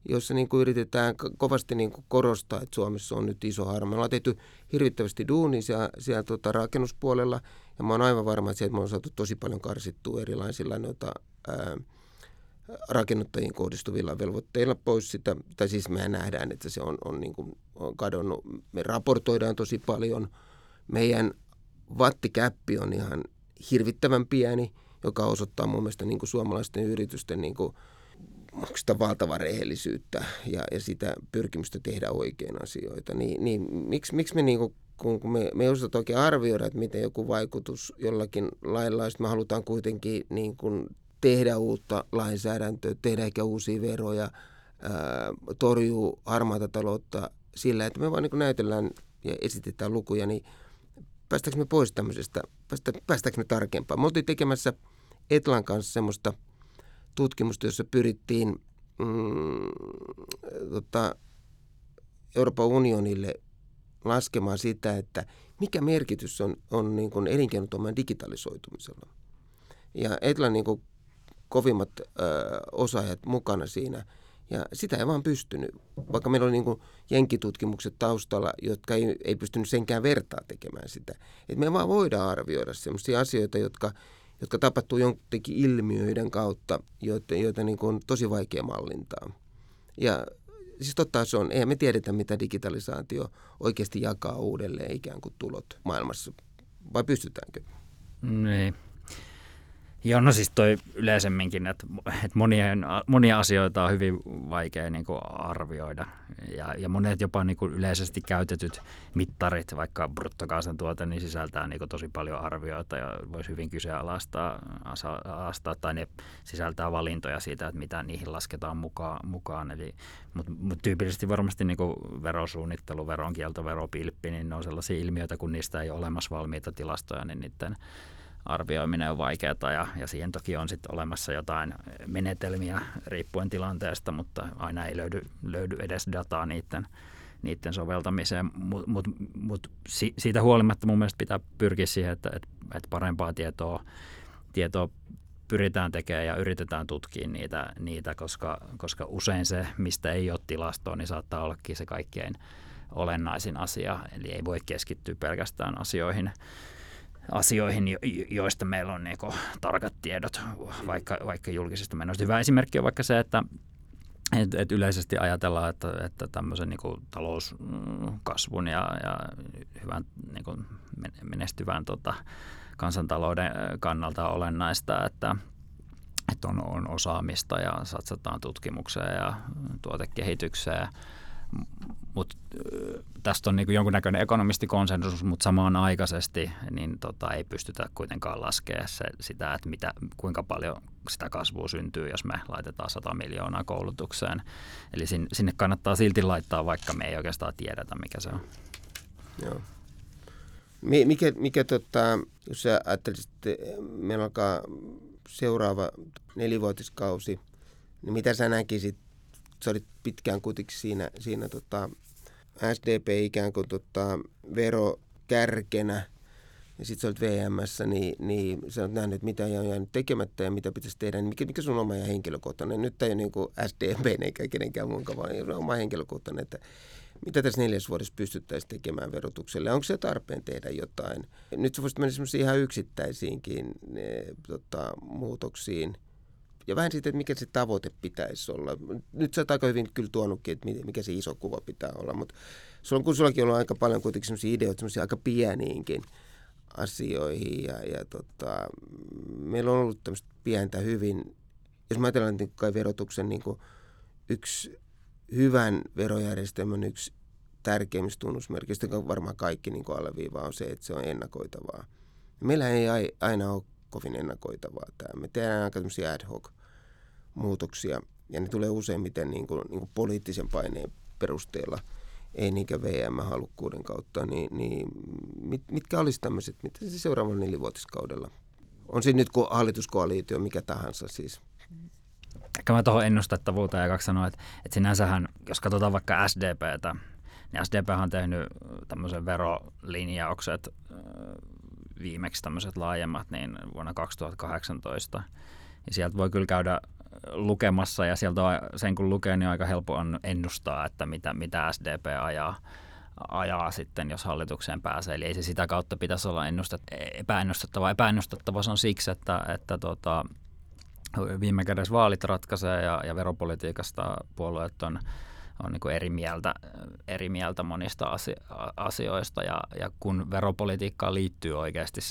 Speaker 1: jossa niin kuin yritetään kovasti niin kuin korostaa, että Suomessa on nyt iso harma. Me ollaan tehty hirvittävästi duunia siellä, siellä tota rakennuspuolella, ja mä oon aivan varma, että, me on saatu tosi paljon karsittua erilaisilla noita, ää, rakennuttajiin kohdistuvilla velvoitteilla pois sitä, tai siis me nähdään, että se on, on, niin kuin, on kadonnut. Me raportoidaan tosi paljon. Meidän vattikäppi on ihan hirvittävän pieni, joka osoittaa mun mielestä niin kuin suomalaisten yritysten niin kuin, sitä valtavaa rehellisyyttä ja, ja sitä pyrkimystä tehdä oikein asioita. Niin, niin miksi, miksi me, niin kuin, kun, me, me ei osata oikein arvioida, että miten joku vaikutus jollakin lailla, me halutaan kuitenkin niin kuin tehdä uutta lainsäädäntöä, tehdä ehkä uusia veroja, torjuu harmaata taloutta sillä, että me vaan niin näytellään ja esitetään lukuja, niin päästäänkö me pois tämmöisestä, päästä, päästäänkö me tarkempaan. Me oltiin tekemässä Etlan kanssa semmoista tutkimusta, jossa pyrittiin mm, tota, Euroopan unionille laskemaan sitä, että mikä merkitys on, on niin kuin elinkeinotoiminnan digitalisoitumisella. Ja Etlan niin kuin kovimmat ö, osaajat mukana siinä – ja sitä ei vaan pystynyt, vaikka meillä oli niin kuin jenkitutkimukset taustalla, jotka ei, ei pystynyt senkään vertaa tekemään sitä. Et me vaan voidaan arvioida sellaisia asioita, jotka, jotka tapahtuu jonkin ilmiöiden kautta, joita, joita niin kuin on tosi vaikea mallintaa. Ja siis totta se on, eihän me tiedetä, mitä digitalisaatio oikeasti jakaa uudelleen ikään kuin tulot maailmassa, vai pystytäänkö?
Speaker 2: Niin. Joo, no siis toi yleisemminkin, että, että monia, monia asioita on hyvin vaikea niin kuin arvioida. Ja, ja monet jopa niin kuin yleisesti käytetyt mittarit, vaikka bruttokansantuote, niin sisältää niin kuin tosi paljon arvioita ja voisi hyvin kyseenalaistaa tai ne sisältää valintoja siitä, että mitä niihin lasketaan mukaan. mukaan. Eli, mutta, mutta tyypillisesti varmasti niin kuin verosuunnittelu, veronkielto, veropilppi, niin ne on sellaisia ilmiöitä, kun niistä ei ole olemassa valmiita tilastoja, niin niiden arvioiminen on vaikeaa ja, ja siihen toki on sitten olemassa jotain menetelmiä riippuen tilanteesta, mutta aina ei löydy, löydy edes dataa niiden, niiden soveltamiseen, mutta mut, mut si, siitä huolimatta mun mielestä pitää pyrkiä siihen, että, että, että parempaa tietoa, tietoa pyritään tekemään ja yritetään tutkia niitä, niitä koska, koska usein se, mistä ei ole tilastoa, niin saattaa ollakin se kaikkein olennaisin asia. Eli ei voi keskittyä pelkästään asioihin, asioihin, joista meillä on niin tarkat tiedot, vaikka, vaikka julkisista menoista. Hyvä esimerkki on vaikka se, että et, et yleisesti ajatellaan, että, että tämmöisen niin talouskasvun ja, ja hyvän niin kuin menestyvän tota, kansantalouden kannalta on olennaista, että, että on, on osaamista ja satsataan tutkimukseen ja tuotekehitykseen mutta tästä on niin jonkunnäköinen ekonomistikonsensus, mutta samanaikaisesti niin tota, ei pystytä kuitenkaan laskemaan se, sitä, että mitä, kuinka paljon sitä kasvua syntyy, jos me laitetaan 100 miljoonaa koulutukseen. Eli sinne kannattaa silti laittaa, vaikka me ei oikeastaan tiedetä, mikä se on.
Speaker 1: Joo. Mikä, mikä tota, jos sä ajattelisit, meillä alkaa seuraava nelivuotiskausi, niin mitä sä näkisit sä olit pitkään kuitenkin siinä, siinä tota, SDP ikään kuin tota, verokärkenä, ja sitten sä olet VMssä, niin, niin sä olet nähnyt, mitä on jäänyt tekemättä ja mitä pitäisi tehdä. Niin mikä, mikä sun oma ja henkilökohtainen? Nyt ei ole niin SDP eikä kenenkään muun vaan oma henkilökohtainen, että mitä tässä neljäs vuodessa pystyttäisiin tekemään verotukselle? Onko se tarpeen tehdä jotain? Nyt sä voisit mennä ihan yksittäisiinkin ne, tota, muutoksiin – ja vähän siitä, että mikä se tavoite pitäisi olla. Nyt sä oot aika hyvin kyllä tuonutkin, että mikä se iso kuva pitää olla, mutta sulla, kun sullakin on aika paljon kuitenkin sellaisia ideoita, sellaisia aika pieniinkin asioihin ja, ja tota, meillä on ollut tämmöistä pientä hyvin, jos mä ajatellaan niin kai verotuksen niin kuin yksi hyvän verojärjestelmän yksi tärkeimmistä tunnusmerkistä, joka varmaan kaikki niin alleviivaa, on se, että se on ennakoitavaa. Meillä ei aina ole kovin ennakoitavaa tämä. Me tehdään aika ad hoc muutoksia ja ne tulee useimmiten niin kuin, niin kuin poliittisen paineen perusteella, ei niinkään VM-halukkuuden kautta, niin, niin mit, mitkä olisi tämmöiset, mitä se seuraavalla nelivuotiskaudella? On se nyt kuin hallituskoaliitio, mikä tahansa siis.
Speaker 2: Ehkä mä tuohon ennustettavuuteen ja kaksi sanoa, että, että sinänsähän, jos katsotaan vaikka SDPtä, niin SDP on tehnyt tämmöisen verolinjaukset viimeksi tämmöiset laajemmat niin vuonna 2018. Ja sieltä voi kyllä käydä lukemassa ja sieltä on, sen kun lukee, niin aika helppo on ennustaa, että mitä, mitä SDP ajaa, ajaa sitten, jos hallitukseen pääsee. Eli ei se sitä kautta pitäisi olla ennustet, epäennustettava. Epäennustettava on siksi, että, että tota, viime kädessä vaalit ratkaisee ja, ja veropolitiikasta puolueet on on niin eri, mieltä, eri mieltä monista asioista ja, ja kun veropolitiikkaan liittyy oikeasti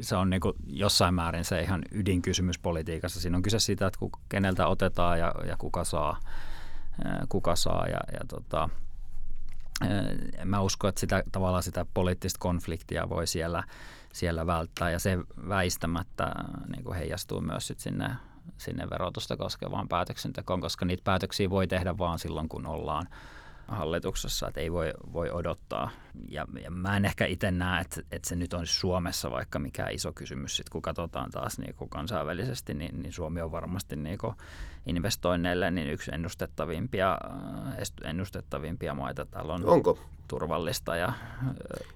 Speaker 2: se on niin jossain määrin se ihan ydinkysymys politiikassa. Siinä on kyse siitä, että keneltä otetaan ja, ja kuka saa, kuka saa ja, ja tota, mä usko, että sitä, tavallaan sitä poliittista konfliktia voi siellä, siellä välttää ja se väistämättä niin heijastuu myös sit sinne sinne verotusta koskevaan päätöksentekoon, koska niitä päätöksiä voi tehdä vaan silloin, kun ollaan hallituksessa, että ei voi, voi odottaa. Ja, ja mä en ehkä itse näe, että, että se nyt on Suomessa vaikka mikä iso kysymys, sit kun katsotaan taas niin kuin kansainvälisesti, niin, niin Suomi on varmasti niin kuin investoinneille niin yksi ennustettavimpia, ennustettavimpia maita. Täällä on
Speaker 1: Onko?
Speaker 2: turvallista. Ja,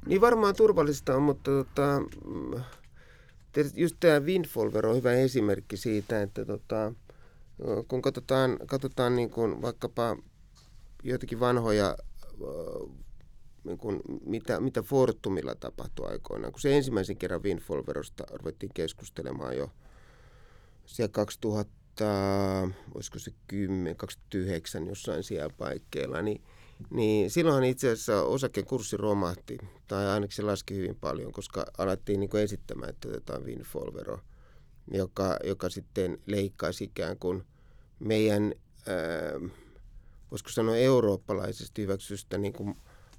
Speaker 1: niin varmaan turvallista on, mutta tota, just tämä windfall-vero on hyvä esimerkki siitä, että tota, kun katsotaan, katsotaan niin kuin vaikkapa joitakin vanhoja, niin kuin mitä, mitä Fortumilla tapahtui aikoinaan, kun se ensimmäisen kerran windfall-verosta ruvettiin keskustelemaan jo siellä 2000, olisiko se 10, 2009 jossain siellä paikkeilla, niin, niin silloinhan itse asiassa osakekurssi romahti, tai ainakin se laski hyvin paljon, koska alettiin niin kuin esittämään, että otetaan windfall-vero, joka, joka sitten leikkaisi ikään kuin meidän... Ää, voisiko sanoa eurooppalaisesti hyväksystä niin kuin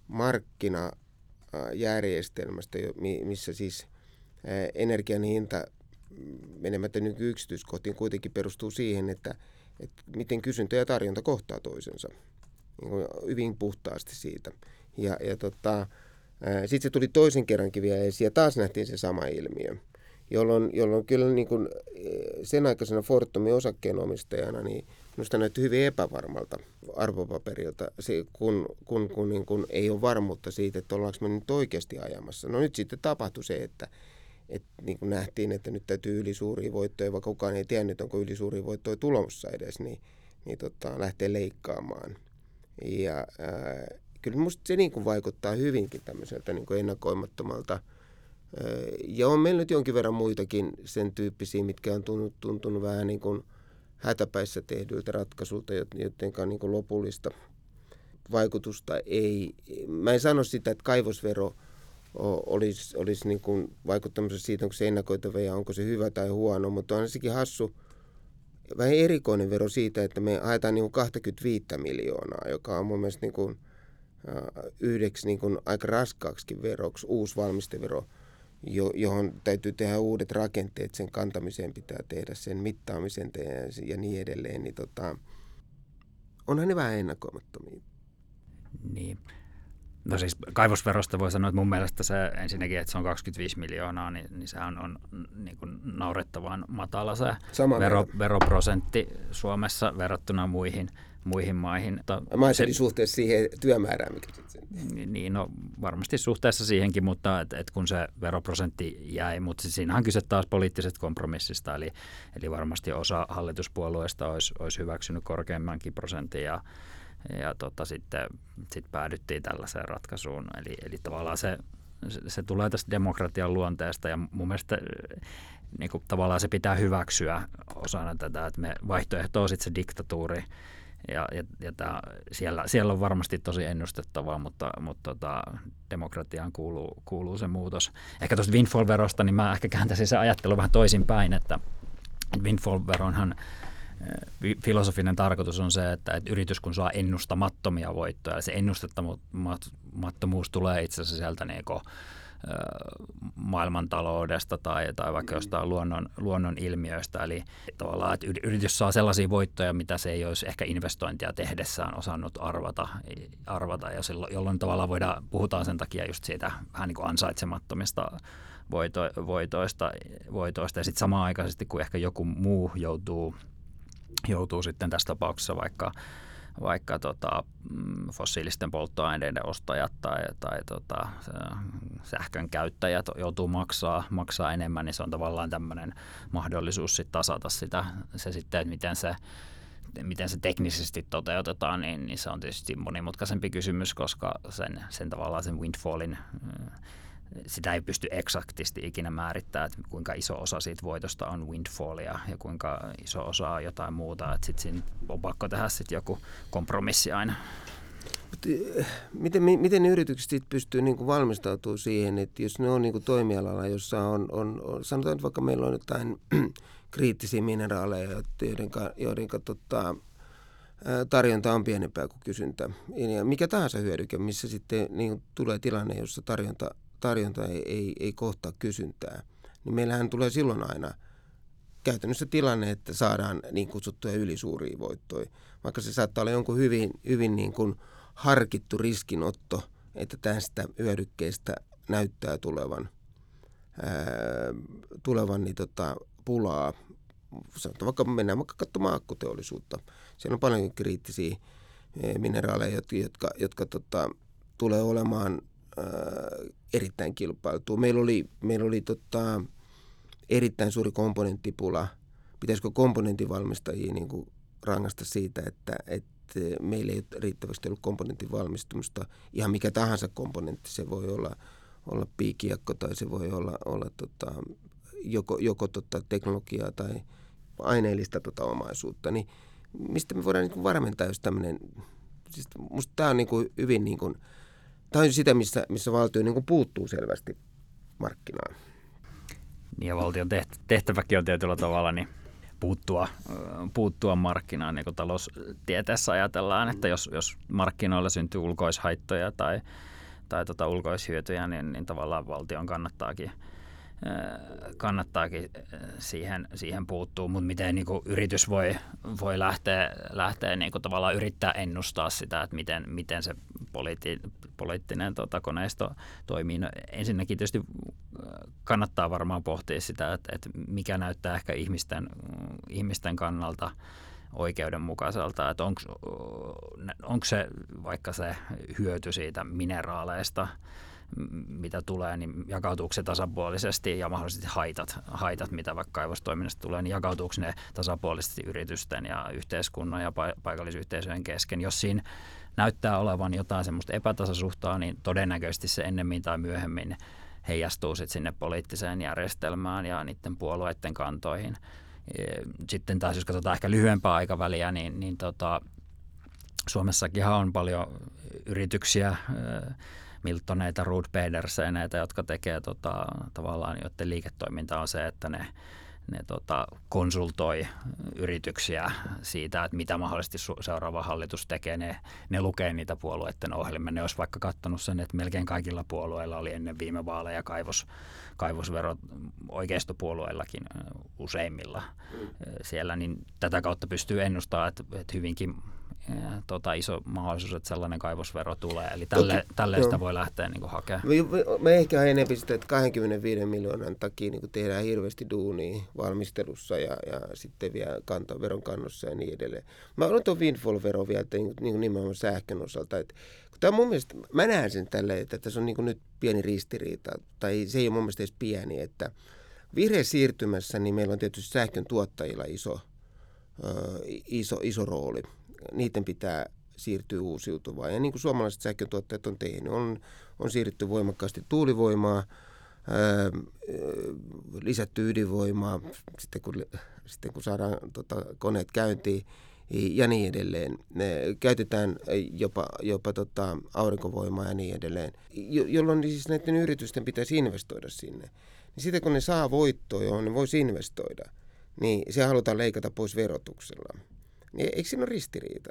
Speaker 1: markkinajärjestelmästä, missä siis energian hinta menemättä yksityiskohtiin kuitenkin perustuu siihen, että, että miten kysyntä ja tarjonta kohtaa toisensa niin hyvin puhtaasti siitä. Ja, ja tota, sitten se tuli toisen kerrankin vielä esiin ja taas nähtiin se sama ilmiö, jolloin, jolloin kyllä niin kuin sen aikaisena Fortumin osakkeenomistajana niin minusta näytti hyvin epävarmalta arvopaperilta, kun, kun, kun, niin kun ei ole varmuutta siitä, että ollaanko me nyt oikeasti ajamassa. No nyt sitten tapahtui se, että, että niin kuin nähtiin, että nyt täytyy ylisuuria voittoja, vaikka kukaan ei tiennyt, onko ylisuuria voittoja tulossa edes, niin, niin tota, lähtee leikkaamaan. Ja ää, kyllä minusta se niin kuin vaikuttaa hyvinkin tämmöiseltä niin kuin ennakoimattomalta. Ää, ja on meillä nyt jonkin verran muitakin sen tyyppisiä, mitkä on tuntunut, tuntunut vähän niin kuin – hätäpäissä tehdyiltä ratkaisuilta, joten niin lopullista vaikutusta ei. Mä en sano sitä, että kaivosvero olisi, olisi niin kuin vaikuttamassa siitä, onko se ennakoitava ja onko se hyvä tai huono, mutta on sekin hassu, vähän erikoinen vero siitä, että me haetaan niin kuin 25 miljoonaa, joka on mun mielestä niin kuin, yhdeksi niin kuin aika raskaaksikin veroksi, uusi valmistevero – jo, johon täytyy tehdä uudet rakenteet, sen kantamiseen pitää tehdä, sen mittaamisen tehdä ja niin edelleen, niin tota, onhan ne vähän ennakoimattomia.
Speaker 2: Niin. No siis kaivosverosta voi sanoa, että mun mielestä se ensinnäkin, että se on 25 miljoonaa, niin, niin sehän on niin kuin naurettavan matala se vero, veroprosentti Suomessa verrattuna muihin – muihin maihin.
Speaker 1: Mä ajattelin suhteessa siihen työmäärään, mikä sitten...
Speaker 2: Niin, no varmasti suhteessa siihenkin, mutta et, et kun se veroprosentti jäi, mutta siinä on kyse taas poliittisesta kompromissista, eli, eli varmasti osa hallituspuolueista olisi, olisi hyväksynyt korkeammankin prosentin ja, ja tota, sitten sit päädyttiin tällaiseen ratkaisuun. Eli, eli tavallaan se, se, se tulee tästä demokratian luonteesta ja mun mielestä niin kuin, tavallaan se pitää hyväksyä osana tätä, että me vaihtoehto on sitten se diktatuuri, ja, ja, ja tää, siellä, siellä on varmasti tosi ennustettavaa, mutta, mutta tota, demokratiaan kuuluu, kuuluu se muutos. Ehkä tuosta windfall-verosta, niin mä ehkä kääntäisin se ajattelu vähän toisinpäin, että windfall-veronhan eh, filosofinen tarkoitus on se, että, että yritys kun saa ennustamattomia voittoja, ja se ennustamattomuus tulee itse asiassa sieltä niin maailmantaloudesta tai, tai vaikka jostain luonnon, luonnon ilmiöistä. Eli tavallaan, että yritys saa sellaisia voittoja, mitä se ei olisi ehkä investointia tehdessään osannut arvata, arvata ja silloin, jolloin tavallaan voidaan, puhutaan sen takia just siitä vähän niin kuin ansaitsemattomista voito, voitoista, voitoista. Ja sitten samaan aikaisesti, kun ehkä joku muu joutuu, joutuu sitten tässä tapauksessa vaikka vaikka tota, mm, fossiilisten polttoaineiden ostajat tai, tai tota, sähkön käyttäjät joutuu maksaa, maksaa enemmän, niin se on tavallaan tämmöinen mahdollisuus sit tasata sitä, se sitten, että miten se miten se teknisesti toteutetaan, niin, niin se on tietysti monimutkaisempi kysymys, koska sen, sen tavallaan sen windfallin sitä ei pysty eksaktisti ikinä määrittämään, että kuinka iso osa siitä voitosta on windfallia ja kuinka iso osa on jotain muuta. Että sitten on pakko tehdä sitten joku kompromissi aina.
Speaker 1: Eh, miten, miten yritykset sit pystyy niin valmistautumaan siihen, että jos ne on niin toimialalla, jossa on, on, on, sanotaan että vaikka meillä on jotain [CLEARS THROAT] kriittisiä mineraaleja, joiden, joiden tota, tarjonta on pienempää kuin kysyntä. Ja mikä tahansa hyödyke, missä sitten niin tulee tilanne, jossa tarjonta tarjonta ei, ei, ei kohtaa kysyntää, niin meillähän tulee silloin aina käytännössä tilanne, että saadaan niin kutsuttuja ylisuuria voittoja. Vaikka se saattaa olla jonkun hyvin, hyvin niin kuin harkittu riskinotto, että tästä hyödykkeestä näyttää tulevan, ää, tulevan niin tota, pulaa. Sanotaan vaikka mennään vaikka katsomaan akkuteollisuutta. Siellä on paljon kriittisiä mineraaleja, jotka, jotka, jotka tota, tulee olemaan erittäin kilpailtua. Meillä oli, meillä oli tota, erittäin suuri komponenttipula. Pitäisikö komponenttivalmistajia niin kuin rangasta siitä, että, että meillä ei ole riittävästi ollut komponentin valmistumista. Ihan mikä tahansa komponentti, se voi olla, olla piikiakko tai se voi olla, olla tota, joko, joko tota teknologiaa tai aineellista tota omaisuutta. Niin mistä me voidaan niin varmentaa, jos tämmöinen, siis musta tämä on niin kuin hyvin niin kuin, tämä on sitä, missä, missä valtio niin puuttuu selvästi markkinaan.
Speaker 2: Niin ja valtion tehtäväkin on tietyllä tavalla niin puuttua, puuttua markkinaan, niin kuin taloustieteessä ajatellaan, että jos, jos markkinoilla syntyy ulkoishaittoja tai, tai tota ulkoishyötyjä, niin, niin tavallaan valtion kannattaakin – kannattaakin siihen, siihen puuttua, mutta miten niin kuin yritys voi, voi lähteä, lähteä niin kuin tavallaan yrittää ennustaa sitä, että miten, miten se poliitti, poliittinen tota, koneisto toimii. No, ensinnäkin tietysti kannattaa varmaan pohtia sitä, että, että mikä näyttää ehkä ihmisten, ihmisten kannalta oikeudenmukaiselta, että onko se vaikka se hyöty siitä mineraaleista – mitä tulee, niin jakautuuko se tasapuolisesti ja mahdollisesti haitat, haitat mitä vaikka kaivostoiminnasta tulee, niin jakautuuko ne tasapuolisesti yritysten ja yhteiskunnan ja paikallisyhteisöjen kesken. Jos siinä näyttää olevan jotain semmoista epätasasuhtaa, niin todennäköisesti se ennemmin tai myöhemmin heijastuu sitten sinne poliittiseen järjestelmään ja niiden puolueiden kantoihin. Sitten taas jos katsotaan ehkä lyhyempää aikaväliä, niin, niin tota, Suomessakin on paljon yrityksiä, Miltoneita, Ruud Pederseneitä, jotka tekee tota, tavallaan, joiden liiketoiminta on se, että ne ne tota, konsultoi yrityksiä siitä, että mitä mahdollisesti seuraava hallitus tekee. Ne, ne lukee niitä puolueiden ohjelmia. Ne olisi vaikka katsonut sen, että melkein kaikilla puolueilla oli ennen viime vaaleja kaivos, kaivosverot oikeistopuolueillakin useimmilla mm. siellä, niin tätä kautta pystyy ennustamaan, että, että hyvinkin tota, iso mahdollisuus, että sellainen kaivosvero tulee. Eli tälle, tälle sitä voi lähteä niin kuin, hakemaan. Me,
Speaker 1: me ehkä enemmän sitä, että 25 miljoonan takia niin kuin tehdään hirveästi duunia valmistelussa ja, ja sitten vielä kanta, veron kannossa ja niin edelleen. Mä olen tuon windfall-vero vielä että, niin, niin nimenomaan sähkön osalta. Että, kun tämä on mun mielestä, mä näen sen tälle, että tässä on niin kuin nyt pieni ristiriita, tai se ei ole mun mielestä edes pieni, että vihreä siirtymässä niin meillä on tietysti sähkön tuottajilla iso, iso, iso rooli niiden pitää siirtyä uusiutuvaan. Ja niin kuin suomalaiset sähköntuottajat on tehnyt, on, on siirrytty voimakkaasti tuulivoimaa, ää, lisätty ydinvoimaa, sitten kun, sitten kun saadaan tota, koneet käyntiin ja niin edelleen. Ne käytetään jopa, jopa tota, aurinkovoimaa ja niin edelleen, jo, jolloin siis näiden yritysten pitäisi investoida sinne. Niin sitten kun ne saa voittoa, johon ne voisi investoida, niin se halutaan leikata pois verotuksella. Niin eikö siinä ole ristiriita?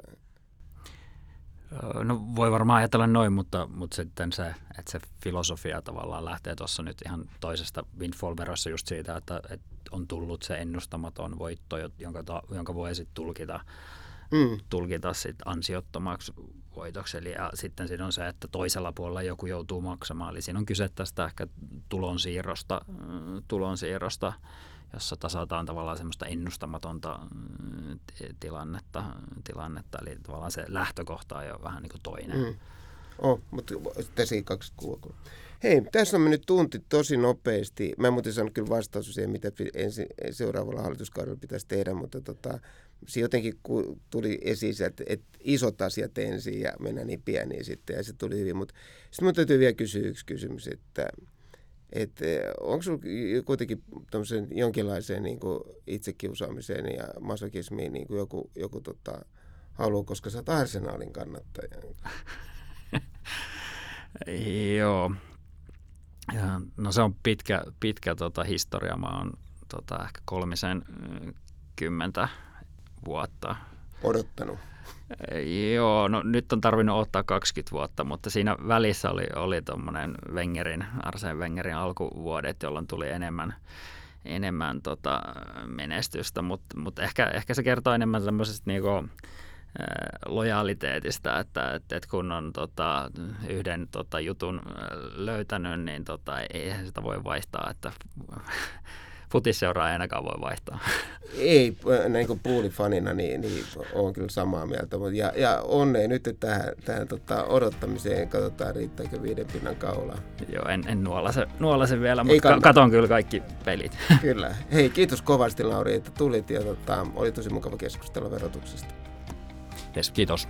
Speaker 2: No voi varmaan ajatella noin, mutta, mutta sitten se, että se filosofia tavallaan lähtee tuossa nyt ihan toisesta windfall-verossa just siitä, että, että on tullut se ennustamaton voitto, jonka, jonka voi sitten tulkita, mm. tulkita sit ansiottomaksi voitoksi. Eli ja sitten siinä on se, että toisella puolella joku joutuu maksamaan. Eli siinä on kyse tästä ehkä tulonsiirrosta, tulonsiirrosta jossa tasataan tavallaan semmoista ennustamatonta mm, tilannetta, tilannetta eli tavallaan se lähtökohta on jo vähän niin kuin toinen. Mm.
Speaker 1: Oh, mutta tässä kaksi kuukausia. Hei, tässä on mennyt tunti tosi nopeasti. Mä en muuten sanonut kyllä vastaus siihen, mitä ensi, seuraavalla hallituskaudella pitäisi tehdä, mutta tota, se jotenkin tuli esiin, että, että isot asiat ensin ja mennään niin pieniin sitten, ja se tuli hyvin. Mutta sitten mun täytyy vielä kysyä yksi kysymys, että että eh, onko sinulla kuitenkin jonkinlaiseen niin kuin itsekiusaamiseen ja masokismiin niin kuin joku, joku tota, halu, koska sä oot arsenaalin kannattaja? [LAUGHS]
Speaker 2: Joo. Ja, no se on pitkä, pitkä tota, historia. Mä oon tota, ehkä kolmisen kymmentä vuotta
Speaker 1: odottanut.
Speaker 2: Joo, no nyt on tarvinnut ottaa 20 vuotta, mutta siinä välissä oli, oli tuommoinen Wengerin, Arsene Wengerin alkuvuodet, jolloin tuli enemmän, enemmän tota menestystä, mutta mut ehkä, ehkä se kertoo enemmän semmoisesta niinku, lojaaliteetista, että, että, että kun on tota, yhden tota, jutun löytänyt, niin tota, ei sitä voi vaihtaa, että futisseuraa ei ainakaan voi vaihtaa. [LAUGHS]
Speaker 1: Ei, näin kuin puulifanina, niin, niin on kyllä samaa mieltä. Ja, ja onnea nyt tähän, tähän tota, odottamiseen. Katsotaan, riittääkö viiden pinnan kaulaa.
Speaker 2: Joo, en, en nuolase, nuolase vielä, mutta ka- katon kyllä kaikki pelit. [LAUGHS]
Speaker 1: Kyllä. Hei, kiitos kovasti Lauri, että tulit ja tota, oli tosi mukava keskustella verotuksesta.
Speaker 3: Yes, kiitos.